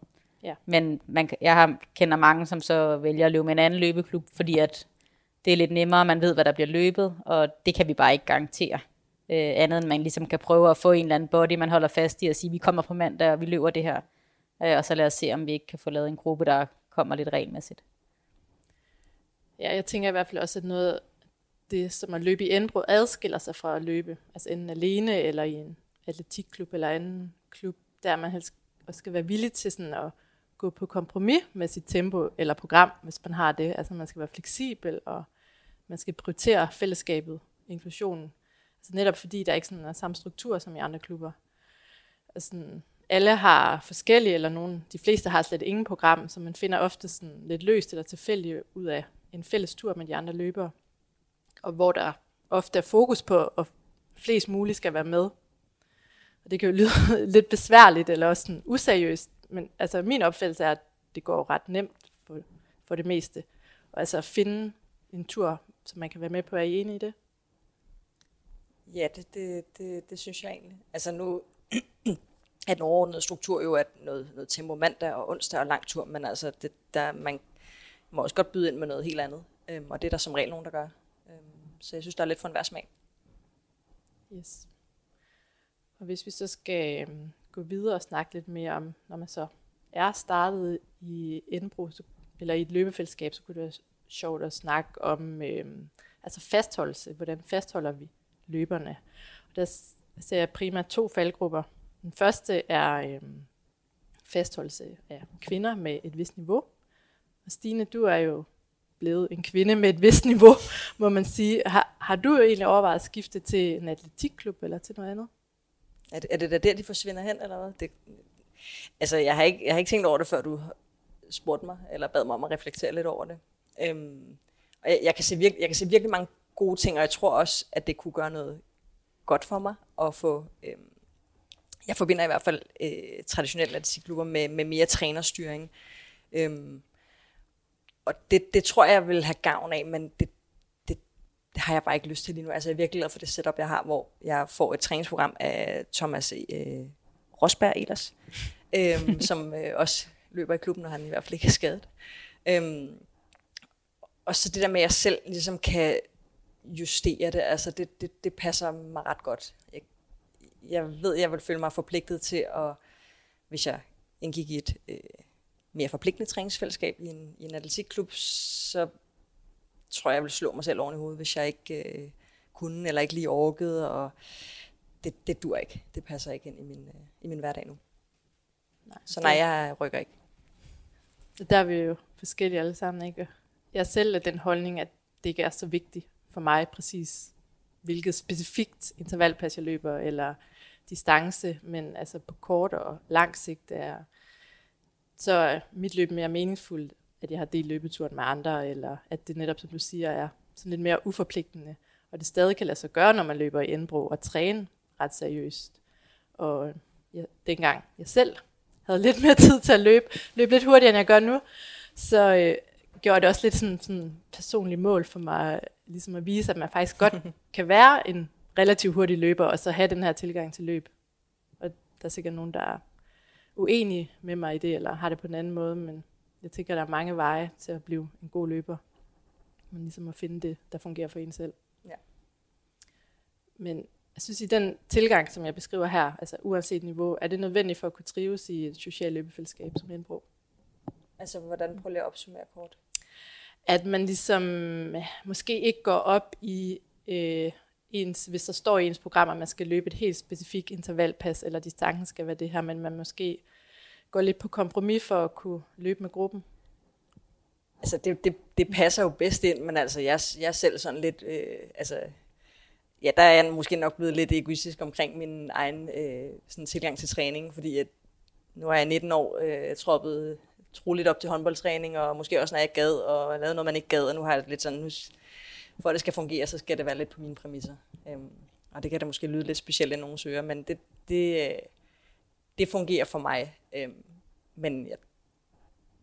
Ja. Men man, jeg har, kender mange, som så vælger at løbe med en anden løbeklub, fordi at det er lidt nemmere, man ved, hvad der bliver løbet, og det kan vi bare ikke garantere. Øh, andet end man ligesom kan prøve at få en eller anden body, man holder fast i og sige, vi kommer på mandag, og vi løber det her. Øh, og så lad os se, om vi ikke kan få lavet en gruppe, der kommer lidt regelmæssigt. Ja, jeg tænker i hvert fald også, at noget det, som at løbe i indbrud, adskiller sig fra at løbe, altså enten alene eller i en atletikklub eller anden klub, der man helst også skal være villig til sådan at gå på kompromis med sit tempo eller program, hvis man har det. Altså man skal være fleksibel, og man skal prioritere fællesskabet, inklusionen. Så netop fordi der ikke sådan er samme struktur som i andre klubber. Altså, alle har forskellige, eller nogen, de fleste har slet ingen program, så man finder ofte sådan lidt løst eller tilfældigt ud af en fælles tur med de andre løbere, og hvor der ofte er fokus på, at flest muligt skal være med. Og det kan jo lyde lidt besværligt, eller også sådan useriøst, men altså min opfattelse er, at det går ret nemt for, for det meste. Og altså at finde en tur, som man kan være med på, er I enige i det? Ja, det, det, det, det synes jeg egentlig. Altså nu er den overordnede struktur jo at noget, noget tempo mandag og onsdag og lang tur, men altså det, der, man må også godt byde ind med noget helt andet, øhm, og det er der som regel nogen, der gør. Øhm, så jeg synes, der er lidt for en smag. Yes. Og hvis vi så skal øhm, gå videre og snakke lidt mere om, når man så er startet i indbrug, eller i et løbefællesskab, så kunne det være sjovt at snakke om øhm, altså fastholdelse. Hvordan fastholder vi løberne? Og der ser jeg primært to faldgrupper. Den første er øh, fastholdelse af kvinder med et vist niveau. Og Stine, du er jo blevet en kvinde med et vist niveau, må man sige. Har, har du egentlig overvejet at skifte til en atletikklub eller til noget andet? Er det, er det der, de forsvinder hen, eller hvad? Det, altså, jeg har, ikke, jeg har ikke tænkt over det, før du spurgte mig, eller bad mig om at reflektere lidt over det. Øhm, og jeg, jeg, kan se virke, jeg kan se virkelig mange gode ting, og jeg tror også, at det kunne gøre noget godt for mig at få øhm, jeg forbinder i hvert fald øh, traditionelle atletikklubber med, med mere trænerstyring. Øhm, og det, det tror jeg vil have gavn af, men det, det, det har jeg bare ikke lyst til lige nu. Altså jeg er virkelig glad for det setup, jeg har, hvor jeg får et træningsprogram af Thomas øh, Rosberg ellers, øhm, som øh, også løber i klubben, når han i hvert fald ikke er skadet. Øhm, og så det der med, at jeg selv ligesom kan justere det, altså det, det, det passer mig ret godt. Jeg jeg ved, jeg vil føle mig forpligtet til at, hvis jeg indgik i et øh, mere forpligtende træningsfællesskab i en, i en atletikklub, så tror jeg, jeg vil slå mig selv oven i hovedet, hvis jeg ikke øh, kunne eller ikke lige orkede, og det, det dur ikke. Det passer ikke ind i min, øh, i min hverdag nu. Nej, så nej, jeg rykker ikke. Der er vi jo forskellige alle sammen, ikke? Jeg selv er den holdning, at det ikke er så vigtigt for mig præcis, hvilket specifikt intervalpas jeg løber, eller distance, men altså på kort og lang sigt er, så er mit løb mere meningsfuldt, at jeg har delt løbeturen med andre, eller at det netop, som du siger, er sådan lidt mere uforpligtende, og det stadig kan lade sig gøre, når man løber i Indbro og træne ret seriøst. Og jeg, dengang jeg selv havde lidt mere tid til at løbe, løb lidt hurtigere, end jeg gør nu, så øh, gjorde det også lidt sådan, sådan personligt mål for mig, ligesom at vise, at man faktisk godt kan være en relativt hurtig løber, og så have den her tilgang til løb. Og der er sikkert nogen, der er uenige med mig i det, eller har det på en anden måde, men jeg tænker, der er mange veje til at blive en god løber. Men ligesom at finde det, der fungerer for en selv. Ja. Men jeg synes, i den tilgang, som jeg beskriver her, altså uanset niveau, er det nødvendigt for at kunne trives i et socialt løbefællesskab som indbrug? Altså, hvordan prøver jeg at opsummere kort? At man ligesom måske ikke går op i øh, ens, hvis der står i ens program, at man skal løbe et helt specifikt intervalpas, eller distancen skal være det her, men man måske går lidt på kompromis for at kunne løbe med gruppen. Altså, det, det, det passer jo bedst ind, men altså, jeg, jeg er selv sådan lidt, øh, altså, ja, der er jeg måske nok blevet lidt egoistisk omkring min egen øh, sådan tilgang til træning, fordi at nu er jeg 19 år, øh, troppet tror, lidt op til håndboldtræning, og måske også, når jeg gad, og lavede noget, man ikke gad, og nu har jeg lidt sådan, nu, for at det skal fungere, så skal det være lidt på mine præmisser. Øhm, og det kan da måske lyde lidt specielt i nogle søger, men det, det, øh, det fungerer for mig. Øhm, men jeg,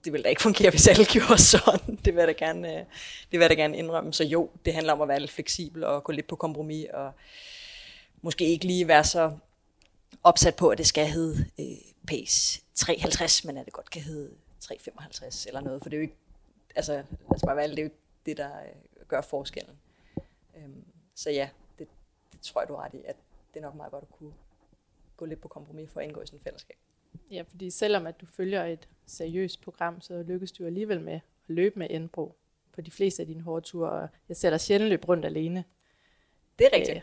det vil da ikke fungere, hvis alle gjorde sådan. Det vil jeg da gerne, øh, det vil jeg da gerne indrømme. Så jo, det handler om at være lidt fleksibel og gå lidt på kompromis, og måske ikke lige være så opsat på, at det skal hedde øh, pace 350, men at det godt kan hedde 355 eller noget, for det er jo ikke, altså, lad os bare være det er jo ikke det, der øh, gør forskellen. Øhm, så ja, det, det tror jeg, du har ret i, at det er nok meget godt at kunne gå lidt på kompromis for at indgå i sådan et fællesskab. Ja, fordi selvom at du følger et seriøst program, så lykkes du alligevel med at løbe med indbrug på de fleste af dine hårde ture, og jeg dig sjældent løbe rundt alene. Det er rigtigt. Øh,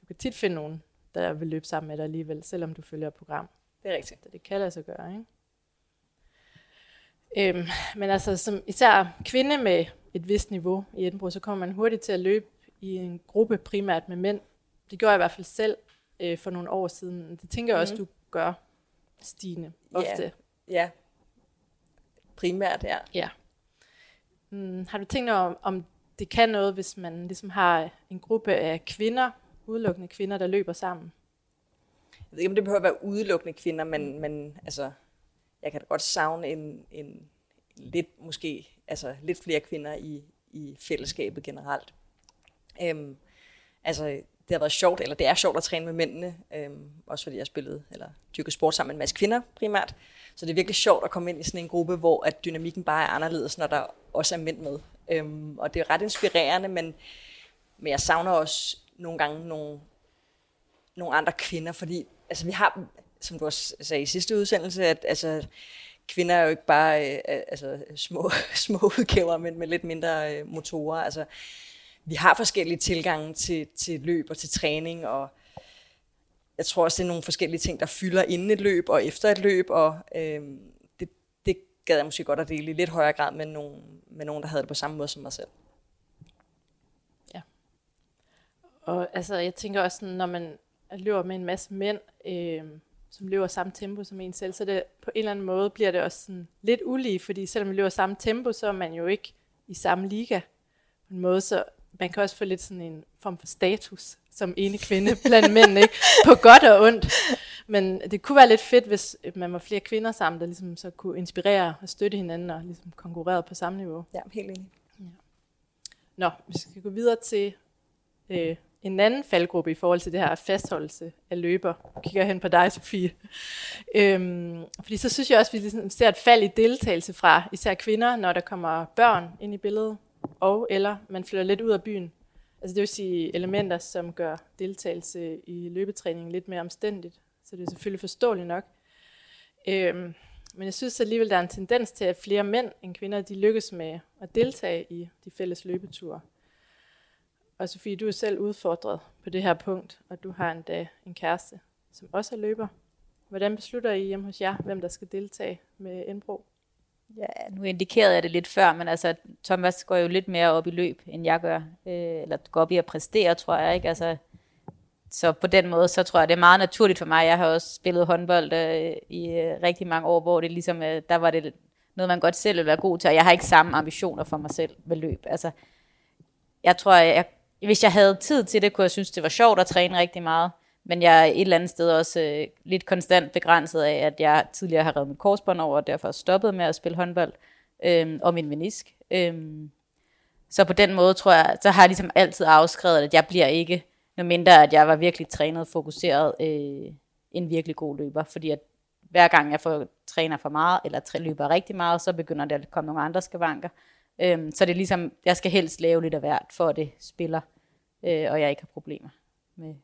du kan tit finde nogen, der vil løbe sammen med dig alligevel, selvom du følger et program. Det er rigtigt. Så det kan lade sig gøre, ikke? Øhm, men altså, som især kvinde med et vist niveau i Edinburgh, så kommer man hurtigt til at løbe i en gruppe primært med mænd. Det gjorde jeg i hvert fald selv øh, for nogle år siden. Det tænker jeg også, Mhm. du gør, Stine, ofte. Ja. Ja, primært, ja. Ja. Mm, har du tænkt over, om, om det kan noget, hvis man ligesom har en gruppe af kvinder, udelukkende kvinder, der løber sammen? Jeg ved ikke, om det behøver at være udelukkende kvinder, men, men altså, jeg kan da godt savne en, en lidt, måske, altså lidt flere kvinder i, i fællesskabet generelt. Øhm, altså, det har været sjovt, eller det er sjovt at træne med mændene, øhm, også fordi jeg har spillet, eller dyrket sport sammen med en masse kvinder primært. Så det er virkelig sjovt at komme ind i sådan en gruppe, hvor at dynamikken bare er anderledes, når der også er mænd med. Øhm, og det er ret inspirerende, men, men jeg savner også nogle gange nogle, nogle andre kvinder, fordi altså, vi har, som du også sagde i sidste udsendelse, at altså, kvinder er jo ikke bare øh, altså, små, små udgaver, men med lidt mindre øh, motorer. Altså, vi har forskellige tilgange til, til løb og til træning, og jeg tror også, det er nogle forskellige ting, der fylder inden et løb og efter et løb, og øh, det, det gad jeg måske godt at dele i lidt højere grad med nogen, med nogen, der havde det på samme måde som mig selv. Ja. Og altså, jeg tænker også, sådan, når man løber med en masse mænd, øh, som løber samme tempo som en selv, så det, på en eller anden måde bliver det også sådan lidt ulige, fordi selvom vi løber samme tempo, så er man jo ikke i samme liga på en måde, så man kan også få lidt sådan en form for status som ene kvinde blandt mænd, ikke? På godt og ondt. Men det kunne være lidt fedt, hvis man var flere kvinder sammen, der ligesom så kunne inspirere og støtte hinanden og ligesom konkurrere på samme niveau. Ja, helt enig. Nå, vi skal gå videre til øh, en anden faldgruppe i forhold til det her fastholdelse af løber. Nu kigger hen på dig, Sofie. Øhm, fordi så synes jeg også, at vi ligesom ser et fald i deltagelse fra især kvinder, når der kommer børn ind i billedet, og eller man flytter lidt ud af byen. Altså det vil sige elementer, som gør deltagelse i løbetræningen lidt mere omstændigt. Så det er selvfølgelig forståeligt nok. Øhm, men jeg synes alligevel, der er en tendens til, at flere mænd end kvinder, de lykkes med at deltage i de fælles løbeture. Og Sofie, du er selv udfordret på det her punkt, og du har endda en kæreste, som også er løber. Hvordan beslutter I hjemme hos jer, hvem der skal deltage med indbrug? Ja, nu indikerede jeg det lidt før, men altså, Thomas går jo lidt mere op i løb, end jeg gør. Øh, eller går op i at præstere, tror jeg. ikke. Altså, så på den måde, så tror jeg, det er meget naturligt for mig. Jeg har også spillet håndbold øh, i øh, rigtig mange år, hvor det ligesom, øh, der var det noget, man godt selv ville være god til, og jeg har ikke samme ambitioner for mig selv med løb. Altså, jeg tror, jeg, hvis jeg havde tid til det, kunne jeg synes, det var sjovt at træne rigtig meget. Men jeg er et eller andet sted også øh, lidt konstant begrænset af, at jeg tidligere har reddet mit korsbånd over, og derfor stoppet med at spille håndbold, øh, og min menisk. Øh, så på den måde tror jeg, så har jeg ligesom altid afskrevet, at jeg bliver ikke, når mindre at jeg var virkelig trænet fokuseret, øh, en virkelig god løber. Fordi at hver gang jeg får træner for meget, eller løber rigtig meget, så begynder der at komme nogle andre skavanker. Øh, så det er ligesom, jeg skal helst lave lidt af hvert, for at det spiller, øh, og jeg ikke har problemer med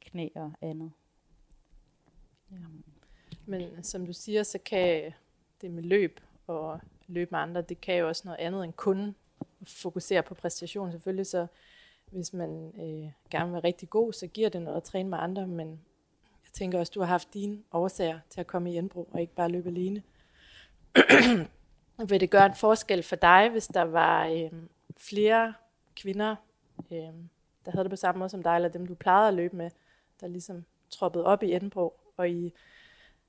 knæ og andet. Ja. Men som du siger, så kan det med løb og løb med andre, det kan jo også noget andet end kun fokusere på præstation. Selvfølgelig så, hvis man øh, gerne vil være rigtig god, så giver det noget at træne med andre, men jeg tænker også, du har haft dine årsager til at komme i genbrug, og ikke bare løbe alene. vil det gøre en forskel for dig, hvis der var øh, flere kvinder, øh, der havde det på samme måde som dig, eller dem du plejede at løbe med, der ligesom troppede op i Edinburgh, og I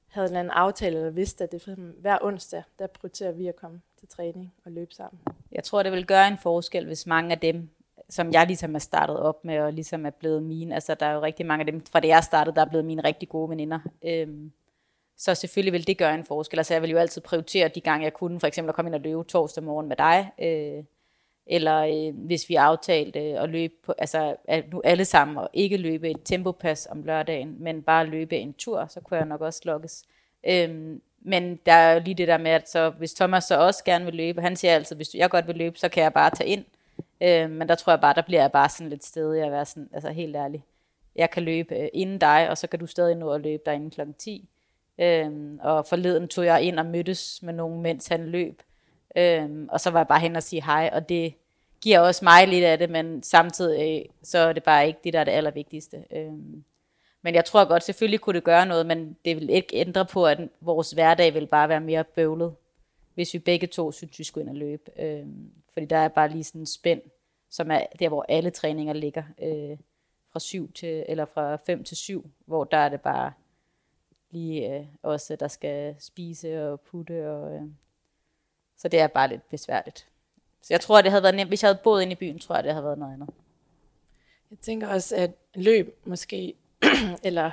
havde en eller anden aftale, eller vidste, at det for hver onsdag, der prioriterer vi at komme til træning og løbe sammen. Jeg tror, det vil gøre en forskel, hvis mange af dem, som jeg ligesom er startet op med, og ligesom er blevet mine, altså der er jo rigtig mange af dem, fra det jeg startede, der er blevet mine rigtig gode veninder. Øhm, så selvfølgelig vil det gøre en forskel. Altså jeg vil jo altid prioritere de gange, jeg kunne, for eksempel at komme ind og løbe torsdag morgen med dig, øh, eller øh, hvis vi aftalte øh, at løbe, på, altså at nu alle sammen, og ikke løbe et tempopas om lørdagen, men bare løbe en tur, så kunne jeg nok også lukkes. Øh, men der er jo lige det der med, at så, hvis Thomas så også gerne vil løbe, han siger altid, hvis jeg godt vil løbe, så kan jeg bare tage ind. Øh, men der tror jeg bare, der bliver jeg bare sådan lidt stedig at være sådan, altså helt ærlig. Jeg kan løbe øh, inden dig, og så kan du stadig nå at løbe derinde kl. 10. Øhm, og forleden tog jeg ind og mødtes med nogen, mens han løb. Øhm, og så var jeg bare hen og sige hej, og det giver også mig lidt af det, men samtidig øh, så er det bare ikke det, der er det allervigtigste. Øhm, men jeg tror godt, selvfølgelig kunne det gøre noget, men det vil ikke ændre på, at vores hverdag vil bare være mere bøvlet, hvis vi begge to synes, vi skulle ind og løbe. Øhm, fordi der er bare lige sådan en spænd, som er der, hvor alle træninger ligger. Øh, fra 7 til, eller fra 5 til 7, hvor der er det bare lige øh, også, øh, der skal spise og putte. Og, øh, så det er bare lidt besværligt. Så jeg tror, det havde været nemt. Hvis jeg havde boet inde i byen, tror jeg, det havde været noget andet. Jeg tænker også, at løb måske, eller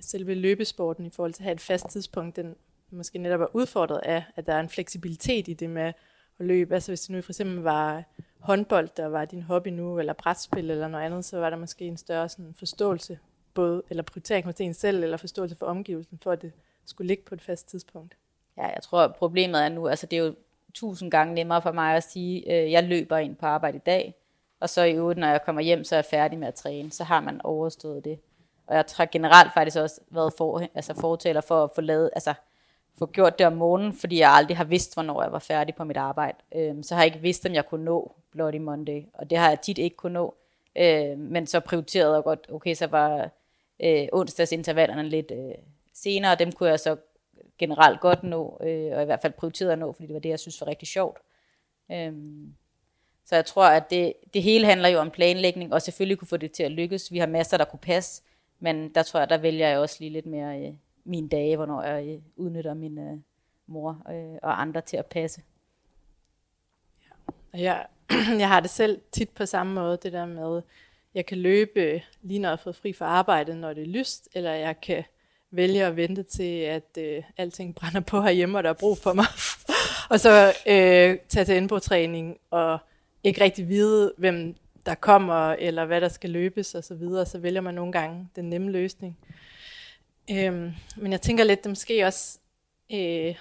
selve løbesporten i forhold til at have et fast tidspunkt, den måske netop er udfordret af, at der er en fleksibilitet i det med at løbe. Altså hvis det nu for eksempel var håndbold, der var din hobby nu, eller brætspil eller noget andet, så var der måske en større sådan, forståelse, både, eller prioritering hos en selv, eller forståelse for omgivelsen, for at det skulle ligge på et fast tidspunkt. Ja, jeg tror, problemet er nu, altså det er jo tusind gange nemmere for mig at sige, øh, jeg løber ind på arbejde i dag, og så i øvrigt, når jeg kommer hjem, så er jeg færdig med at træne. Så har man overstået det. Og jeg har generelt faktisk også været for, altså fortaler for at få lavet, altså få gjort det om morgenen, fordi jeg aldrig har vidst, hvornår jeg var færdig på mit arbejde. Øhm, så har jeg ikke vidst, om jeg kunne nå Bloody Monday, og det har jeg tit ikke kunne nå. Øhm, men så prioriteret og godt, okay, så var øh, onsdagsintervallerne lidt øh, senere, dem kunne jeg så generelt godt nå, øh, og i hvert fald prioriteret at nå, fordi det var det, jeg synes var rigtig sjovt. Øhm, så jeg tror, at det, det hele handler jo om planlægning, og selvfølgelig kunne få det til at lykkes. Vi har masser, der kunne passe, men der tror jeg, der vælger jeg også lige lidt mere øh, mine dage, hvornår jeg øh, udnytter min øh, mor øh, og andre til at passe. Ja. Jeg, jeg har det selv tit på samme måde, det der med, jeg kan løbe lige når jeg har fået fri fra arbejde, når det er lyst, eller jeg kan vælge at vente til, at øh, alting brænder på herhjemme, og der er brug for mig. og så øh, tage til indbrudtræning og ikke rigtig vide, hvem der kommer, eller hvad der skal løbes og så videre, så vælger man nogle gange den nemme løsning. Øhm, men jeg tænker lidt, det måske også, øh,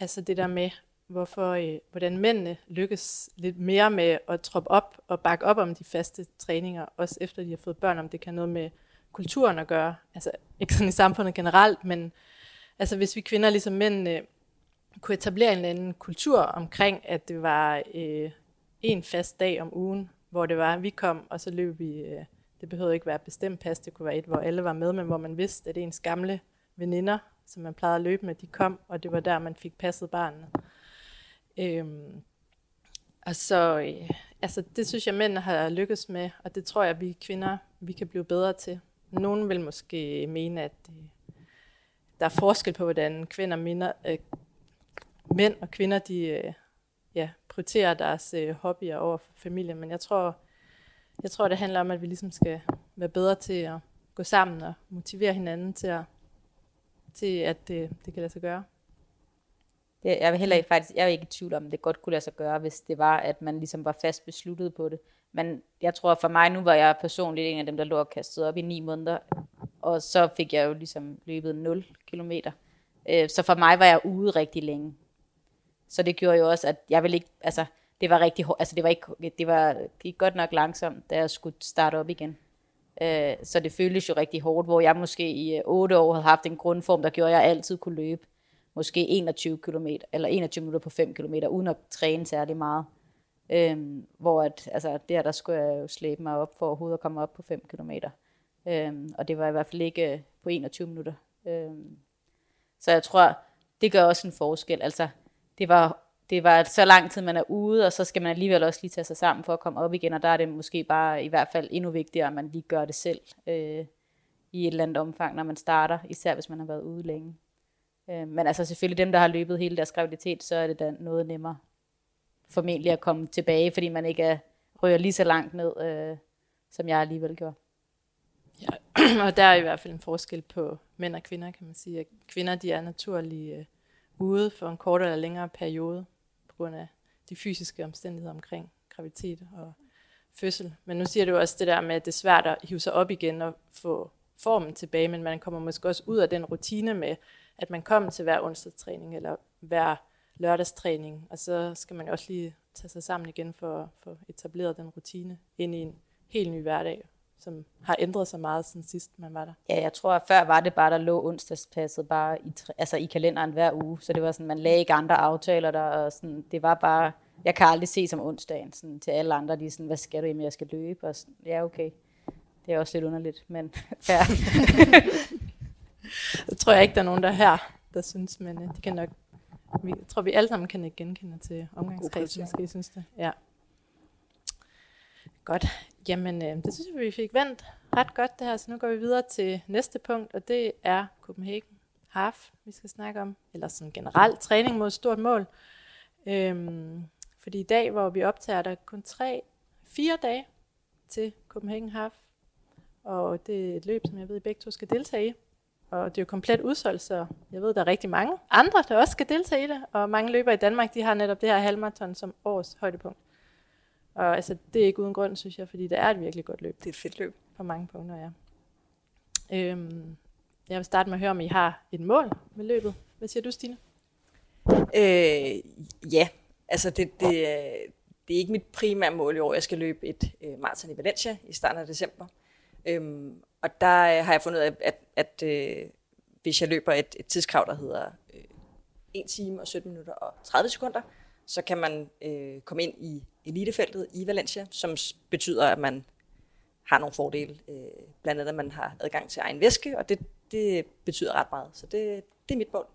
altså det der med, hvorfor, øh, hvordan mændene lykkes lidt mere med at troppe op og bakke op om de faste træninger, også efter de har fået børn, om det kan noget med kulturen at gøre. Altså ikke sådan i samfundet generelt, men altså hvis vi kvinder ligesom mændene kunne etablere en eller anden kultur omkring, at det var øh, en fast dag om ugen, hvor det var, at vi kom, og så løb vi, øh, det behøvede ikke være bestemt pas, det kunne være et, hvor alle var med, men hvor man vidste, at ens gamle veninder, som man plejede at løbe med, de kom, og det var der, man fik passet barnet. Øhm, og så, øh, altså det synes jeg, mænd har lykkes med, og det tror jeg, vi kvinder, vi kan blive bedre til. Nogen vil måske mene, at øh, der er forskel på, hvordan kvinder minder, øh, mænd og kvinder, de øh, ja, prioriterer deres øh, hobbyer over for familien, men jeg tror, jeg tror, det handler om, at vi ligesom skal være bedre til at gå sammen og motivere hinanden til, at, til at det, det kan lade sig gøre. Det, jeg, vil heller ikke, faktisk, jeg er ikke i tvivl om, at det godt kunne lade sig gøre, hvis det var, at man ligesom var fast besluttet på det. Men jeg tror for mig, nu var jeg personligt en af dem, der lå og kastede op i ni måneder, og så fik jeg jo ligesom løbet 0 kilometer. Øh, så for mig var jeg ude rigtig længe. Så det gjorde jo også, at jeg ville ikke, altså det var rigtig hårdt, altså det var ikke, det var gik godt nok langsomt, da jeg skulle starte op igen. Øh, så det føltes jo rigtig hårdt, hvor jeg måske i 8 år havde haft en grundform, der gjorde, at jeg altid kunne løbe måske 21 km, eller 21 minutter på 5 km, uden at træne særlig meget. Øhm, hvor at, altså, der, der skulle jeg jo slæbe mig op for overhovedet at komme op på 5 km. Øhm, og det var i hvert fald ikke øh, på 21 minutter. Øhm, så jeg tror, det gør også en forskel. Altså, det var, det var så lang tid, man er ude, og så skal man alligevel også lige tage sig sammen for at komme op igen, og der er det måske bare i hvert fald endnu vigtigere, at man lige gør det selv øh, i et eller andet omfang, når man starter, især hvis man har været ude længe. Øh, men altså selvfølgelig dem, der har løbet hele deres graviditet, så er det da noget nemmere formentlig at komme tilbage, fordi man ikke er, lige så langt ned, øh, som jeg alligevel gjorde. Ja, og der er i hvert fald en forskel på mænd og kvinder, kan man sige. At kvinder de er naturlig øh, ude for en kortere eller længere periode, på grund af de fysiske omstændigheder omkring graviditet og fødsel. Men nu siger du også det der med, at det er svært at hive sig op igen og få formen tilbage, men man kommer måske også ud af den rutine med, at man kommer til hver onsdagstræning eller hver lørdagstræning, og så skal man også lige tage sig sammen igen for at få etableret den rutine ind i en helt ny hverdag, som har ændret sig meget siden sidst man var der. Ja, jeg tror, at før var det bare, der lå onsdagspasset bare i, altså i kalenderen hver uge, så det var sådan, man lagde ikke andre aftaler der, og sådan, det var bare, jeg kan aldrig se som onsdagen sådan, til alle andre, de er sådan, hvad skal du, jamen jeg skal løbe, og sådan, ja okay, det er også lidt underligt, men fair. det tror jeg ikke, der er nogen, der er her, der synes, men øh, de kan nok, vi, jeg tror, vi alle sammen kan ikke genkende til omgangskredsen, måske synes det. Ja. Godt. Jamen, øh, det synes jeg, vi fik vendt ret godt det her, så nu går vi videre til næste punkt, og det er Copenhagen Half, vi skal snakke om, eller sådan generelt træning mod et stort mål. Øhm, fordi i dag, hvor vi optager, der er kun tre, fire dage til Copenhagen Half, og det er et løb, som jeg ved, I begge to skal deltage i og det er jo komplet udsolgt, så jeg ved, der er rigtig mange andre, der også skal deltage i det, og mange løbere i Danmark, de har netop det her halvmarathon som årets højdepunkt. Og altså, det er ikke uden grund, synes jeg, fordi det er et virkelig godt løb. Det er et fedt løb. På mange punkter, ja. Øhm, jeg vil starte med at høre, om I har et mål med løbet. Hvad siger du, Stine? Øh, ja, altså det, det, det er ikke mit primære mål i år. Jeg skal løbe et øh, maraton i Valencia i starten af december. Øhm, og der øh, har jeg fundet ud af, at, at øh, hvis jeg løber et, et tidskrav, der hedder øh, 1 time og 17 minutter og 30 sekunder, så kan man øh, komme ind i elitefeltet i Valencia, som betyder, at man har nogle fordele. Øh, blandt andet, at man har adgang til egen væske, og det, det betyder ret meget. Så det, det er mit mål.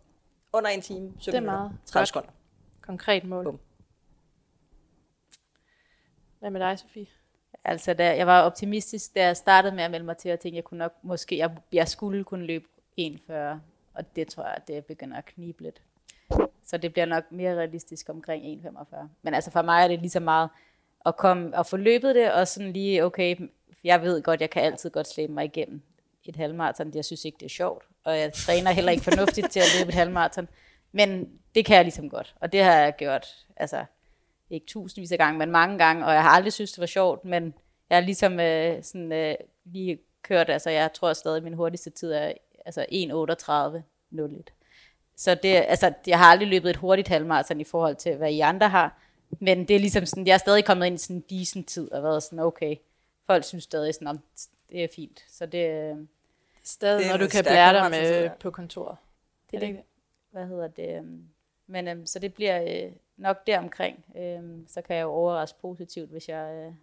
Under en time, 17 det er meget. minutter, 30 sekunder. Konkret mål. Bum. Hvad med dig, Sofie? Altså, da jeg var optimistisk, da jeg startede med at melde mig til, at tænkte, jeg kunne nok, måske, jeg, jeg skulle kunne løbe 1,40, og det tror jeg, det begynder at knibe lidt. Så det bliver nok mere realistisk omkring 1,45. Men altså for mig er det lige så meget at komme og få løbet det, og sådan lige, okay, jeg ved godt, jeg kan altid godt slæbe mig igennem et halvmarathon. Jeg synes ikke, det er sjovt, og jeg træner heller ikke fornuftigt til at løbe et halvmarathon. Men det kan jeg ligesom godt, og det har jeg gjort, altså ikke tusindvis af gange, men mange gange, og jeg har aldrig synes, det var sjovt, men jeg har ligesom øh, sådan, øh, lige kørt, altså jeg tror stadig, at min hurtigste tid er altså 1.38.01. Så det, altså, jeg har aldrig løbet et hurtigt halvmarathon i forhold til, hvad I andre har, men det er ligesom sådan, jeg er stadig kommet ind i sådan en decent tid, og været sådan, okay, folk synes stadig sådan, om det er fint. Så det, øh, stadig, når du kan blære dig med på kontoret. Det er det, hvad hedder det, men øhm, så det bliver øh, nok deromkring, øhm, så kan jeg jo overraske positivt, hvis jeg øh,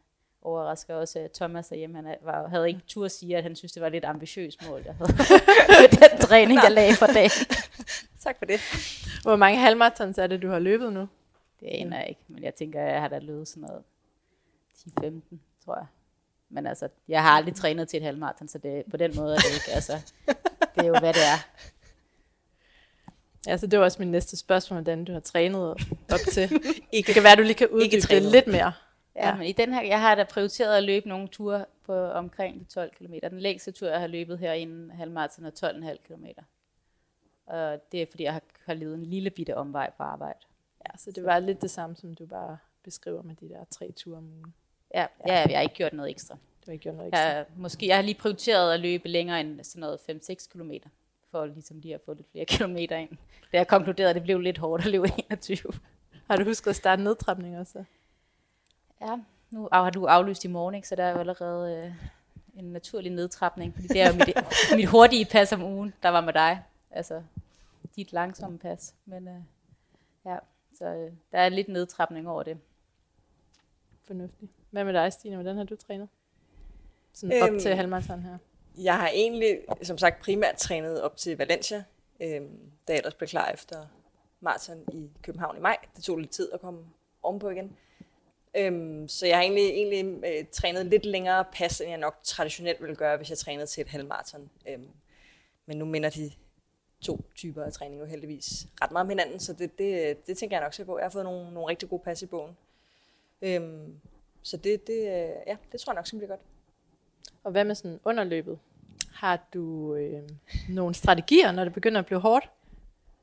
overrasker også uh, Thomas derhjemme. Han var, havde ikke tur at sige, at han synes, det var et lidt ambitiøst mål, jeg havde med den træning, jeg lagde for dagen. Tak for det. Hvor mange halvmaratons er det, du har løbet nu? Det aner jeg ikke, men jeg tænker, jeg har da løbet sådan noget 10-15, tror jeg. Men altså, jeg har aldrig trænet til et halvmarathon, så det, på den måde er det ikke. Altså, det er jo, hvad det er. Altså, det var også min næste spørgsmål, hvordan du har trænet op til. ikke, det kan være, du lige kan uddybe det lidt mere. Ja, men i den her, jeg har da prioriteret at løbe nogle ture på omkring de 12 km. Den længste tur, jeg har løbet her inden halvmarathon er 12,5 km. Og det er, fordi jeg har, har levet en lille bitte omvej på arbejde. Ja, så det var lidt det samme, som du bare beskriver med de der tre ture om ugen. Ja, ja. jeg har ikke gjort noget ekstra. Du har ikke gjort noget ekstra. Jeg, måske, jeg har lige prioriteret at løbe længere end sådan noget 5-6 km, for ligesom lige at få lidt flere kilometer ind. Da jeg konkluderede, at det blev lidt hårdt at løbe 21. Har du husket at starte nedtrapning også? Ja, nu har du aflyst i morgen, ikke? så der er jo allerede øh, en naturlig nedtrapning. Fordi det er jo mit, mit hurtige pas om ugen, der var med dig. Altså dit langsomme pas. Men øh, ja, så øh, der er lidt nedtrapning over det. Fornuftigt. Hvad med dig, Stine? Hvordan har du trænet? Sådan op Øhm, til halvmarathon her. Jeg har egentlig, som sagt, primært trænet op til Valencia, øhm, da jeg ellers blev klar efter maraton i København i maj. Det tog lidt tid at komme ovenpå igen. Øhm, så jeg har egentlig, egentlig øh, trænet lidt længere pas, end jeg nok traditionelt ville gøre, hvis jeg trænede til et halvmarathon. Øhm, men nu minder de to typer af træning jo heldigvis ret meget om hinanden, så det, det, det tænker jeg nok skal gå. Jeg har fået nogle, nogle rigtig gode pas i bogen. Øhm, så det, det, øh, ja, det tror jeg nok skal blive godt. Og hvad med sådan underløbet? Har du øh, nogle strategier, når det begynder at blive hårdt?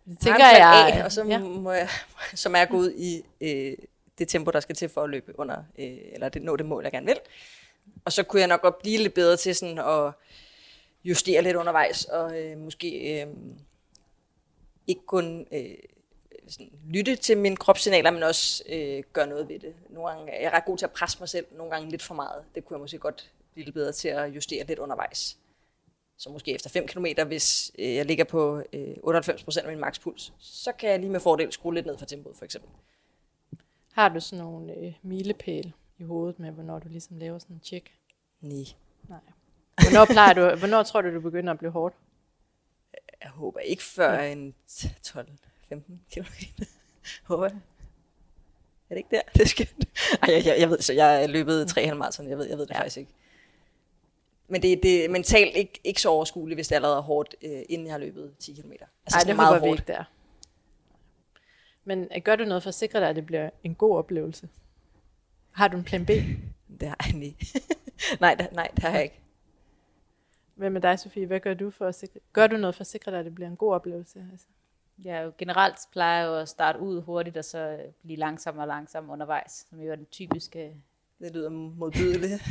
Det tænker plan jeg, A, og så ja. må jeg, så må jeg gå ud i øh, det tempo, der skal til for at løbe under, øh, eller det, nå det mål, jeg gerne vil. Og så kunne jeg nok godt blive lidt bedre til sådan at justere lidt undervejs, og øh, måske øh, ikke kun øh, sådan, lytte til mine kropssignaler, men også øh, gøre noget ved det. Nogle gange er jeg ret god til at presse mig selv, nogle gange lidt for meget. Det kunne jeg måske godt blive lidt bedre til at justere lidt undervejs. Så måske efter 5 km, hvis øh, jeg ligger på øh, 98% af min makspuls, så kan jeg lige med fordel skrue lidt ned for tempoet, for eksempel. Har du sådan nogle øh, milepæle i hovedet med, hvornår du ligesom laver sådan en check? Nej, Nej. Hvornår, plejer du, hvornår tror du, du begynder at blive hårdt? jeg håber ikke før en 12-15 km. håber jeg. Er det ikke der? Det skønt. Ej, jeg, jeg, jeg ved så jeg er løbet tre halvmarathon, jeg ved, jeg ved det ja. faktisk ikke. Men det, det er mentalt ikke, ikke så overskueligt, hvis det allerede er hårdt, øh, inden jeg har løbet 10 km. Altså Nej, det håber vi ikke der. Men øh, gør du noget for at sikre dig, at det bliver en god oplevelse? Har du en plan B? Det har jeg ikke. nej, det, nej, det har jeg ikke. Hvad med dig, Sofie? Hvad gør du for at sikre, gør du noget for at sikre dig, at det bliver en god oplevelse? Altså? Jeg jo generelt plejer jeg jo at starte ud hurtigt, og så blive langsommere og langsommere undervejs, som jo er den typiske Det lyder modbydeligt.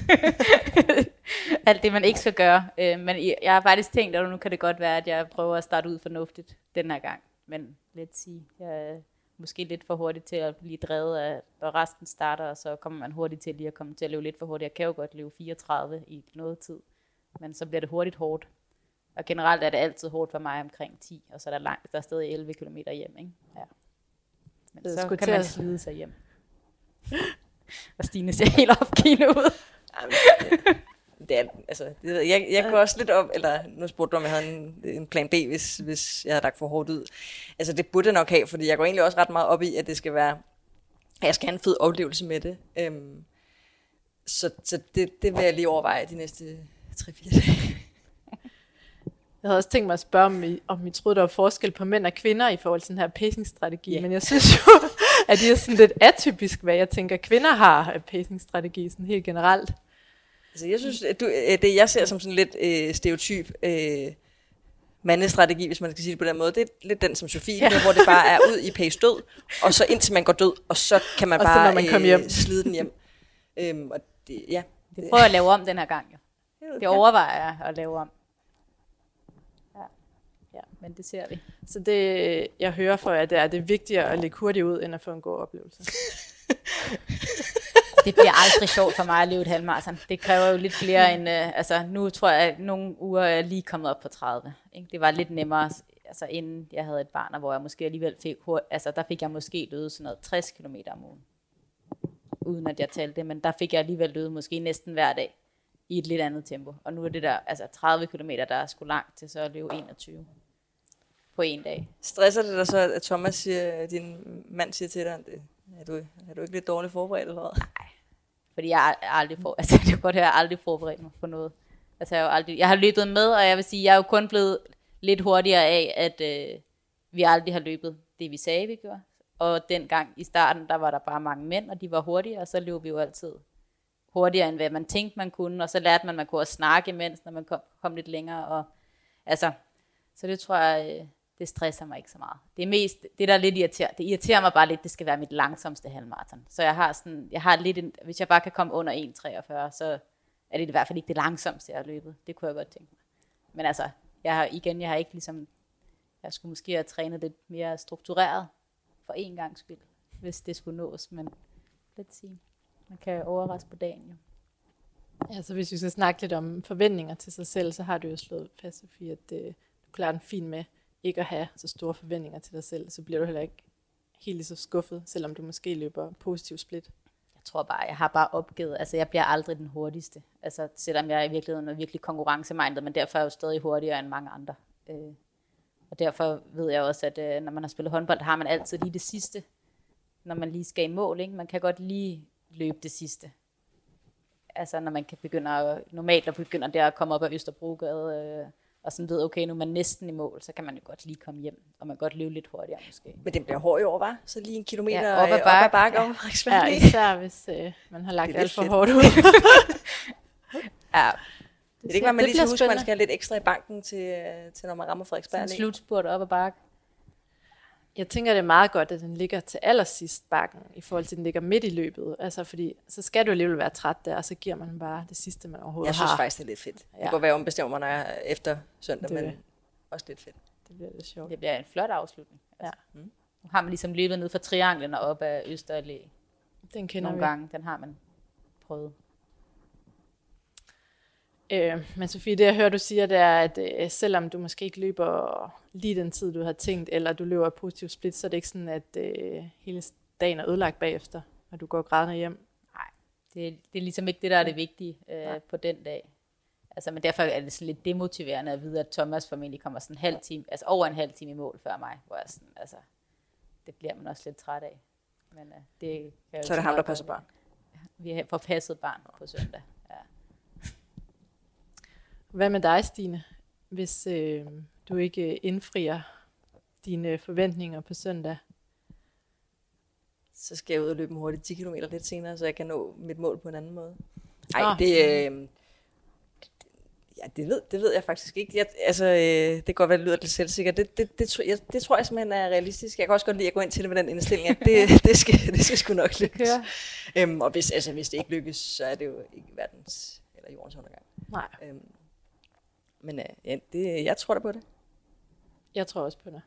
alt det, man ikke skal gøre. Øh, men jeg har faktisk tænkt, at nu kan det godt være, at jeg prøver at starte ud fornuftigt den her gang. Men let sige, jeg er måske lidt for hurtigt til at blive drevet af, og resten starter, og så kommer man hurtigt til lige at komme til at løbe lidt for hurtigt. Jeg kan jo godt løbe 34 i noget tid, men så bliver det hurtigt hårdt. Og generelt er det altid hårdt for mig omkring 10, og så er der langt, der er stadig 11 km hjem, ikke? Ja. Men så kan man slide sig hjem. Og Stine ser helt opgivende ud. Ej, det- Det er, altså, det, jeg, jeg, kunne går også lidt op, eller nu spurgte du, om jeg havde en, en plan B, hvis, hvis jeg havde lagt for hårdt ud. Altså det burde jeg nok have, fordi jeg går egentlig også ret meget op i, at det skal være, at jeg skal have en fed oplevelse med det. Øhm, så så det, det vil jeg lige overveje de næste 3-4 dage. Jeg havde også tænkt mig at spørge, om I, om I troede, der var forskel på mænd og kvinder i forhold til den her pacing-strategi. Yeah. Men jeg synes jo, at det er sådan lidt atypisk, hvad jeg tænker, kvinder har af pacing-strategi sådan helt generelt. Altså jeg synes, at du, øh, det jeg ser som sådan lidt øh, stereotyp øh, mandestrategi, hvis man skal sige det på den måde, det er lidt den som Sofie, ja. hvor det bare er ud i pace død, og så indtil man går død, og så kan man Og så bare når man kommer hjem. Øh, slide den hjem. øhm, og det, ja, Det prøver at lave om den her gang, jo. Det overvejer jeg at lave om. Men det ser vi. Så det, jeg hører for jer, det er, at det er vigtigere at lægge hurtigt ud, end at få en god oplevelse. Det bliver aldrig sjovt for mig at løbe et halvmarathon. Det kræver jo lidt flere end... Øh, altså, nu tror jeg, at nogle uger er lige kommet op på 30. Ikke? Det var lidt nemmere, altså, inden jeg havde et barn, og hvor jeg måske alligevel fik... Altså, der fik jeg måske løbet sådan noget 60 km om ugen. uden at jeg talte det, men der fik jeg alligevel løbet måske næsten hver dag i et lidt andet tempo. Og nu er det der altså 30 km, der er sgu langt til så at løbe 21 på en dag. Stresser det dig så, at Thomas siger, din mand siger til dig, det, er, du, er du ikke lidt dårligt forberedt eller hvad? Fordi jeg er aldrig for, altså det er godt høre, jeg aldrig forberedt mig på noget. Altså jeg har, jo aldrig, jeg har løbet med, og jeg vil sige, jeg er jo kun blevet lidt hurtigere af, at øh, vi aldrig har løbet det, vi sagde, vi gjorde. Og dengang i starten, der var der bare mange mænd, og de var hurtigere, og så løb vi jo altid hurtigere, end hvad man tænkte, man kunne. Og så lærte man, at man kunne også snakke imens, når man kom, kom lidt længere. Og, altså, så det tror jeg, øh, det stresser mig ikke så meget. Det er mest, det der er lidt irriterer, det irriterer mig bare lidt, det skal være mit langsomste halvmarathon. Så jeg har sådan, jeg har lidt, en, hvis jeg bare kan komme under 1,43, så er det i hvert fald ikke det langsomste, jeg har løbet. Det kunne jeg godt tænke mig. Men altså, jeg har igen, jeg har ikke ligesom, jeg skulle måske have trænet lidt mere struktureret for en gang skyld, hvis det skulle nås, men lidt sige. Man kan overraske på dagen jo. Ja, så hvis vi skal snakke lidt om forventninger til sig selv, så har du jo slået fast, Sofie, at øh, du klarer den fint med ikke at have så store forventninger til dig selv, så bliver du heller ikke helt lige så skuffet, selvom du måske løber positiv split. Jeg tror bare, jeg har bare opgivet, altså jeg bliver aldrig den hurtigste, altså selvom jeg i virkeligheden er virkelig konkurrencemindet, men derfor er jeg jo stadig hurtigere end mange andre. Øh, og derfor ved jeg også, at øh, når man har spillet håndbold, har man altid lige det sidste, når man lige skal i mål. Ikke? Man kan godt lige løbe det sidste. Altså når man kan begynde at, normalt at begynder der at komme op ad Østerbrogade, øh, og sådan ved, okay, nu er man næsten i mål, så kan man jo godt lige komme hjem, og man kan godt løbe lidt hurtigere måske. Men det bliver hård i år, var? Så lige en kilometer Ja, op ad øh, op bakke. ad bakke Ja. over Ja, ja. især hvis øh, man har lagt Det alt lidt for fedt. hårdt ud. Ja, Det er ikke, at man det lige skal huske, at man skal have lidt ekstra i banken til, øh, til når man rammer Frederiksberg. sådan en slutspurt op ad bakke. Jeg tænker, det er meget godt, at den ligger til allersidst bakken, i forhold til, at den ligger midt i løbet. Altså, fordi så skal du alligevel være træt der, og så giver man bare det sidste, man overhovedet Jeg synes har. faktisk, det er lidt fedt. Ja. Det kan være, at ombestemmer mig, når jeg er efter søndag, Det er men også lidt fedt. Det bliver lidt sjovt. Det bliver en flot afslutning. Altså, Ja. Nu har man ligesom løbet ned fra trianglen og op ad Østerallé Den kender nogle vi. gange. Den har man prøvet. Øh, men Sofie, det jeg hører, du siger, det er, at øh, selvom du måske ikke løber lige den tid, du har tænkt, eller du løber positiv split, så er det ikke sådan, at øh, hele dagen er ødelagt bagefter, og du går grædende hjem. Det, det er ligesom ikke det, der er det vigtige øh, Nej. på den dag. Altså, men derfor er det sådan lidt demotiverende at vide, at Thomas formentlig kommer sådan en halv time, altså over en halv time i mål før mig, hvor jeg sådan, altså, det bliver man også lidt træt af. Men øh, det kan Så er det ham, der passer barn. Vi får passet barn på søndag. Ja. Hvad med dig, Stine? Hvis øh, du ikke øh, indfrier dine forventninger på søndag, Så skal jeg ud og løbe en hurtigt 10 km lidt senere, så jeg kan nå mit mål på en anden måde. Nej, det, øh, ja, det, ved, det ved jeg faktisk ikke. Jeg, altså, øh, det kan godt være, det lyder lidt selvsikkert. Det, det, det, tror- jeg, det tror jeg simpelthen er realistisk. Jeg kan også godt lide at gå ind til det med den indstilling, at det, det, skal, det skal sgu nok lykkes. kører? Øhm, og hvis, altså, hvis det ikke lykkes, så er det jo ikke verdens eller jordens undergang. Nej, Øhm, men øh, ja, det, jeg tror da på det. jeg tror også på dig.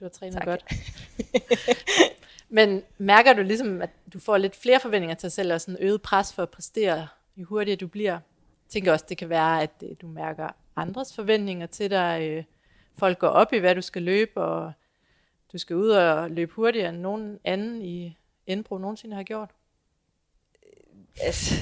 Du har trænet Tak. godt. Men mærker du ligesom, at du får lidt flere forventninger til dig selv, og sådan øget pres for at præstere, jo hurtigere du bliver? Jeg tænker også, det kan være, at øh, du mærker andres forventninger til dig. øh, Folk går op i, hvad du skal løbe, og du skal ud og løbe hurtigere end nogen anden i Indbro nogensinde har gjort. Altså,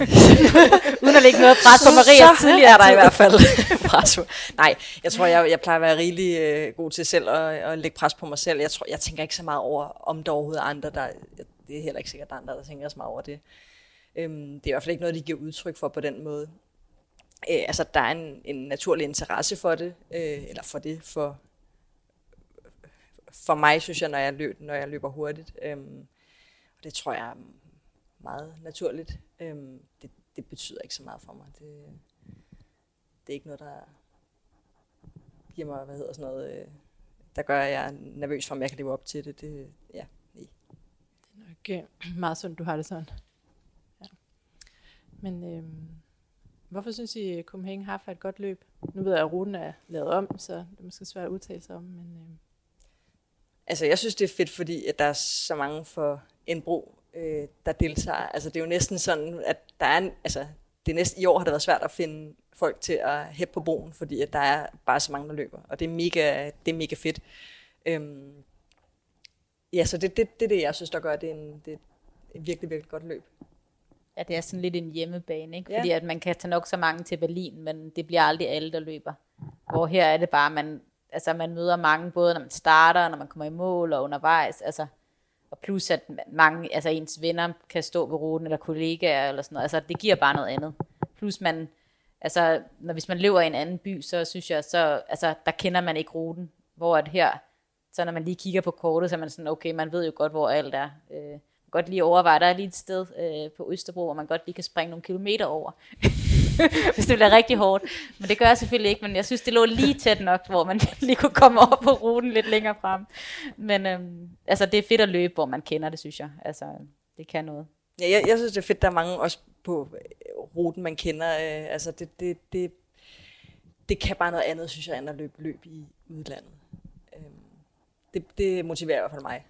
Uden at lægge noget pres på Maria så tidligere. er der i hvert fald pres på. Nej, jeg tror, jeg, jeg plejer at være rigtig øh, god til selv at, at lægge pres på mig selv. Jeg, tror, jeg tænker ikke så meget over, om der overhovedet er andre, der... Det er heller ikke sikkert, at der er andre, der tænker så meget over det. Øhm, det er i hvert fald ikke noget, de giver udtryk for på den måde. Øh, altså, der er en, en naturlig interesse for det, øh, eller for det, for, for mig, synes jeg, når jeg, løb, når jeg løber hurtigt. Øhm, og det tror jeg meget naturligt. Øhm, det, det betyder ikke så meget for mig. Det, det er ikke noget, der giver mig, hvad hedder sådan noget, øh, der gør, at jeg er nervøs for, om jeg kan leve op til det. det ja, nej. nok øh, meget sundt, du har det sådan. Ja. Men øh, hvorfor synes I, at Copenhagen har et godt løb? Nu ved jeg, at ruten er lavet om, så det er måske svært at udtale sig om. Men, øh, Altså, jeg synes, det er fedt, fordi at der er så mange for Indbro, øh, der deltager. Altså, det er jo næsten sådan, at der er en, altså, det er næsten, i år har det været svært at finde folk til at hæppe på broen, fordi at der er bare så mange, der løber. Og det er mega, det er mega fedt. Øhm, ja, så det er det, det, det, jeg synes, der gør, det er, en, det er et virkelig, virkelig godt løb. at det er sådan lidt en hjemmebane, ikke? Ja. Fordi at man kan tage nok så mange til Berlin, men det bliver aldrig alle, der løber. Hvor her er det bare, man, altså man møder mange, både når man starter, når man kommer i mål og undervejs, altså, og plus at mange, altså ens venner kan stå ved ruten, eller kollegaer, eller sådan noget, altså det giver bare noget andet. Plus man, altså når, hvis man lever i en anden by, så synes jeg, så, altså der kender man ikke ruten, hvor at her, så når man lige kigger på kortet, så er man sådan, okay, man ved jo godt, hvor alt er. Øh, godt lige overveje, der er lige et sted øh, på Østerbro, hvor man godt lige kan springe nogle kilometer over. Hvis det bliver rigtig hårdt. Men det gør jeg selvfølgelig ikke, men jeg synes, det lå lige tæt nok, hvor man lige kunne komme over på ruten lidt længere frem. Men øhm, altså, det er fedt at løbe, hvor man kender det, synes jeg. Altså, det kan noget. Ja, jeg, jeg synes, det er fedt, der er mange også på øh, ruten, man kender. Øh, altså, det, det, det, det kan bare noget andet, synes jeg, end at løbe løb i udlandet. Øh, det, det motiverer i hvert fald mig.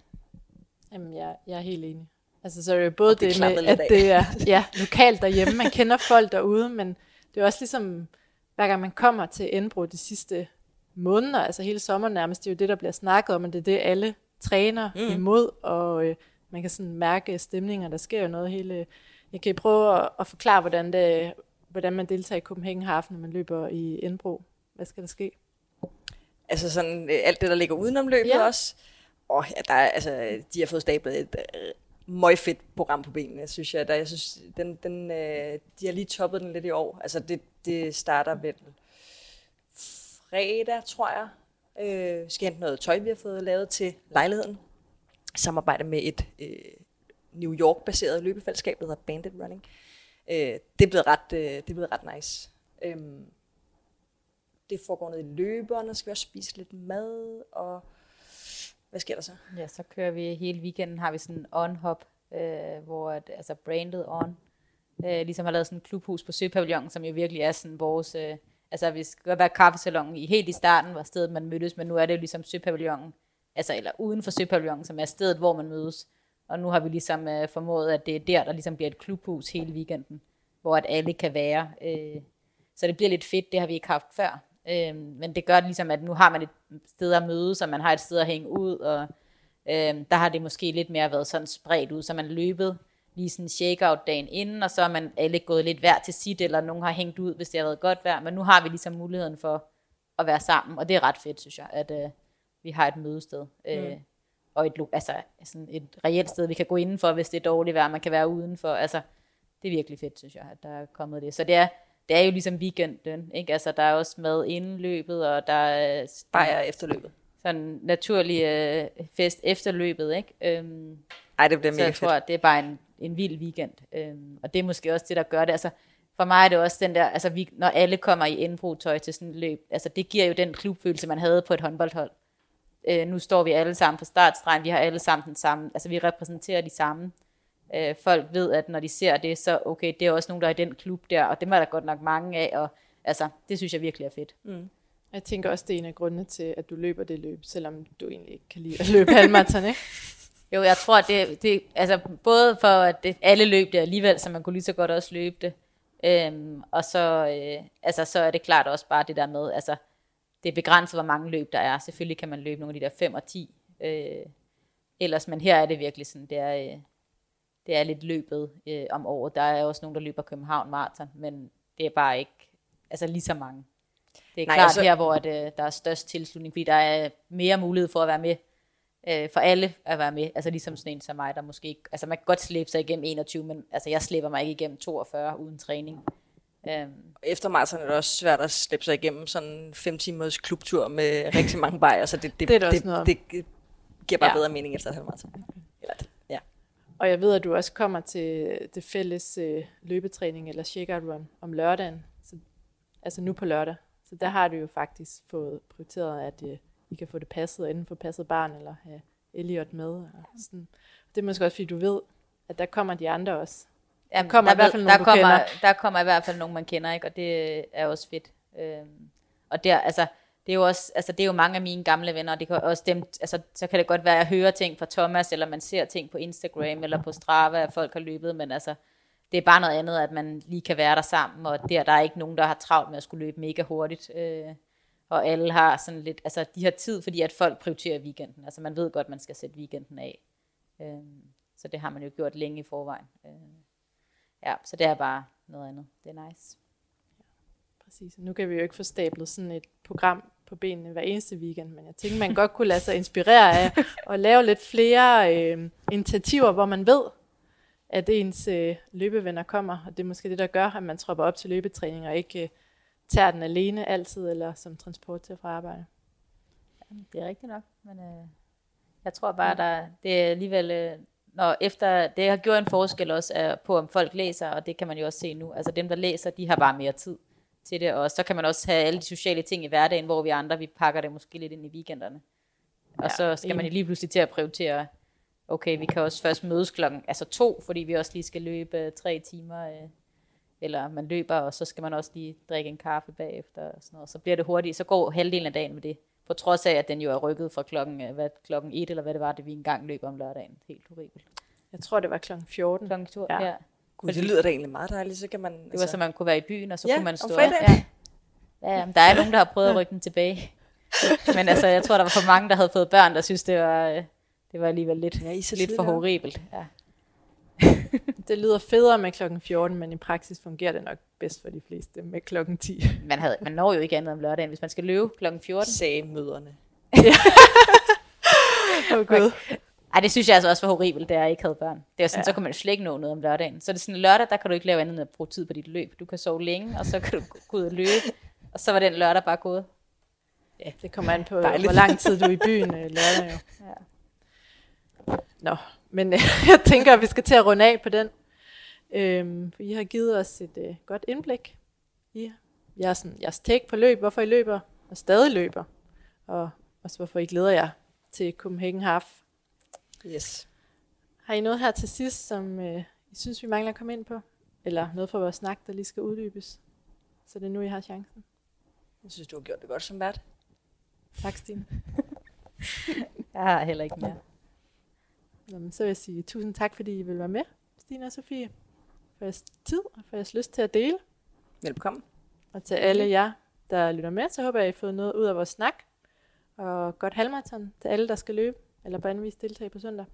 Jamen, jeg, jeg er helt enig. Altså, så er det jo både Og det det, med, at det er ja, lokalt derhjemme. Man kender folk derude, men det er også ligesom, hver gang man kommer til Enbro de sidste måneder, altså hele sommeren nærmest, det er jo det, der bliver snakket om, og det er det, alle træner Mm. imod, og øh, man kan sådan mærke stemninger, der sker jo noget hele... Jeg kan prøve at, at forklare, hvordan, det, hvordan man deltager i Copenhagen Half, når man løber i Enbro. Hvad skal der ske? Altså sådan øh, alt det, der ligger udenom løbet Ja. også. Og ja, der er, altså, de har fået stablet et øh, møgfedt program på benene, synes jeg. Der, jeg synes, den, den, øh, de har lige toppet den lidt i år. Altså det, det starter vel fredag, tror jeg. Øh, skal hente noget tøj, vi har fået lavet til lejligheden. Samarbejde med et øh, New York-baseret løbefællesskab, der hedder Bandit Running. Øh, det, er blevet ret, øh, det er blevet ret nice. Øh, det foregår ned i løberne, skal vi også spise lidt mad, og hvad sker der så? Ja, så kører vi hele weekenden, har vi sådan en on-hop, øh, hvor at, altså branded on, øh, ligesom har lavet sådan en klubhus på Søpavillon, som jo virkelig er sådan vores, øh, altså vi skal godt være kaffesalongen i helt i starten, var stedet man mødtes, men nu er det jo ligesom Søpavillonen, altså eller uden for Søpavillonen, som er stedet, hvor man mødes. Og nu har vi ligesom øh, formået, at det er der, der ligesom bliver et klubhus hele weekenden, hvor at alle kan være. Øh, så det bliver lidt fedt, det har vi ikke haft før. Øh, men det gør ligesom, at nu har man et sted at mødes, og man har et sted at hænge ud, og øh, der har det måske lidt mere været sådan spredt ud, så man løbet lige sådan shakeout dagen inden, og så er man alle gået lidt hver til sit, eller nogen har hængt ud, hvis det har været godt vejr, men nu har vi ligesom muligheden for at være sammen, og det er ret fedt, synes jeg, at øh, vi har et mødested. Øh, Mm. og et, altså, sådan et reelt sted, vi kan gå indenfor, hvis det er dårligt vejr, man kan være udenfor. Altså, det er virkelig fedt, synes jeg, at der er kommet det. Så det er, det er jo ligesom weekenden, ikke? Altså, der er også mad inden løbet, og der er Bajer efter løbet. sådan naturlig øh, fest efter løbet, ikke? Øhm, Ej, det bliver så mega jeg fedt. tror, det er bare en, en vild weekend. Øhm, og det er måske også det, der gør det. Altså, for mig er det også den der, altså vi, når alle kommer i indbrudtøj til sådan et løb, altså det giver jo den klubfølelse, man havde på et håndboldhold. Øh, nu står vi alle sammen på startstregen, vi har alle sammen den samme, altså vi repræsenterer de samme. Øh, folk ved, at når de ser det, så okay, det er også nogen, der er i den klub der, og dem er der godt nok mange af, og altså, det synes jeg virkelig er fedt. Mm. Jeg tænker også, det er en af grundene til, at du løber det løb, selvom du egentlig ikke kan lide at løbe halvmarathon, ikke? Jo, jeg tror, det, det altså både for, at det, alle løb det alligevel, så man kunne lige så godt også løbe det. Øhm, og så, øh, altså, så er det klart også bare det der med, altså, det er begrænset, hvor mange løb der er. Selvfølgelig kan man løbe nogle af de der 5 og 10. Øh, ellers, men her er det virkelig sådan, det er, øh, det er lidt løbet øh, om året. Der er også nogen, der løber København Marathon, men det er bare ikke altså lige så mange. Det er Nej, klart altså- her, hvor at, øh, der er størst tilslutning, fordi der er mere mulighed for at være med øh, for alle at være med. Altså ligesom sådan en som mig, der måske ikke... Altså man kan godt slæbe sig igennem 21, men altså jeg slæber mig ikke igennem 42 uden træning. Øhm, Efter maraton er det også svært at slippe sig igennem sådan en fem timers klubtur med rigtig mange bajer, så det, det, Det er det, det, det giver bare Ja. bedre mening efter et halvmarathon. Og jeg ved, at du også kommer til det fælles øh, løbetræning eller shakeout run om lørdagen. Så, altså nu på lørdag. Så der har du jo faktisk fået prioriteret, at øh, I kan få det passet, enten få passet barn, eller have Elliot med. Og sådan. Det er måske også, fordi du ved, at der kommer de andre også. Jamen, kommer der, i hvert fald nogen, der kommer, kender. Der kommer i hvert fald nogen, man kender, ikke? og det er også fedt. Øhm, og der, altså, det er jo også, altså, det er jo mange af mine gamle venner, og det kan også dem, altså, så kan det godt være, at jeg hører ting fra Thomas, eller man ser ting på Instagram, eller på Strava, at folk har løbet, men altså, det er bare noget andet, at man lige kan være der sammen, og der, der er ikke nogen, der har travlt med at skulle løbe mega hurtigt, øh, og alle har sådan lidt, altså, de har tid, fordi at folk prioriterer weekenden, altså, man ved godt, man skal sætte weekenden af, øh, så det har man jo gjort længe i forvejen. Øh. Ja, så det er bare noget andet. Det er nice. Præcis. Nu kan vi jo ikke få stablet sådan et program på benene hver eneste weekend, men jeg tænker, man godt kunne lade sig inspirere af at lave lidt flere øh, initiativer, hvor man ved, at ens øh, løbevenner kommer, og det er måske det, der gør, at man tropper op til løbetræning og ikke øh, tager den alene altid, eller som transport til fra arbejde. Det er rigtigt nok, men øh, jeg tror bare, der det er alligevel, øh, når efter, det har gjort en forskel også er på, om folk læser, og det kan man jo også se nu. Altså dem, der læser, de har bare mere tid til det, og så kan man også have alle de sociale ting i hverdagen, hvor vi andre, vi pakker det måske lidt ind i weekenderne. Og Ja, så skal man lige pludselig til at prioritere, okay, vi kan også først mødes klokken, altså to, fordi vi også lige skal løbe øh, tre timer, øh, eller man løber, og så skal man også lige drikke en kaffe bagefter, og sådan noget. så bliver det hurtigt, så går halvdelen af dagen med det, på trods af, at den jo er rykket fra klokken, øh, hvad, klokken 1, eller hvad det var, det vi engang løb om lørdagen. Helt horribelt. Jeg tror, det var klokken 14. Klokken 2, Ja. ja. Gud, det lyder da egentlig meget dejligt, så kan man... altså- Det var så, man kunne være i byen, og så Ja, kunne man stå. Ja. Ja, ja, men der er nogen, der har prøvet at rykke den tilbage. Men altså, jeg tror, der var for mange, der havde fået børn, der synes, det var, øh, det var alligevel lidt, Ja, I så lidt for horribelt. Ja. Det lyder federe med klokken 14, men i praksis fungerer det nok bedst for de fleste med klokken 10. Man, havde, man når jo ikke andet om lørdagen, hvis man skal løbe klokken 14. sagde møderne. Oh, God. Ej, det synes jeg altså også var horribelt, da jeg ikke havde børn. Det var sådan, Ja. så kunne man slet ikke nå noget om lørdagen. Så det er sådan, lørdag, der kan du ikke lave andet end at bruge tid på dit løb. Du kan sove længe, og så kan du gå ud og løbe. Og så var den lørdag bare gået. Ja, det kommer an på, Dejligt. hvor lang tid du er i byen øh, lørdag jo. Ja. Nå, men øh, jeg tænker, at vi skal til at runde af på den. Øhm, for I har givet os et øh, godt indblik i jeres, sådan, jeres take på løb, hvorfor I løber og stadig løber, og også hvorfor I glæder jer til Copenhagen Half. Yes. Har I noget her til sidst, som øh, I synes, vi mangler at komme ind på? Eller noget fra vores snak, der lige skal uddybes? Så det er nu, I har chancen. Jeg synes, du har gjort det godt som vært. Tak, Stine. Jeg har heller ikke mere. Nå, men så vil jeg sige tusind tak, fordi I vil være med, Stine og Sofie, for jeres tid og for jeres lyst til at dele. Velkommen. Og til alle jer, der lytter med, så håber jeg, I har fået noget ud af vores snak. Og godt halvmarathon til alle, der skal løbe, eller på anden vis deltage på søndag.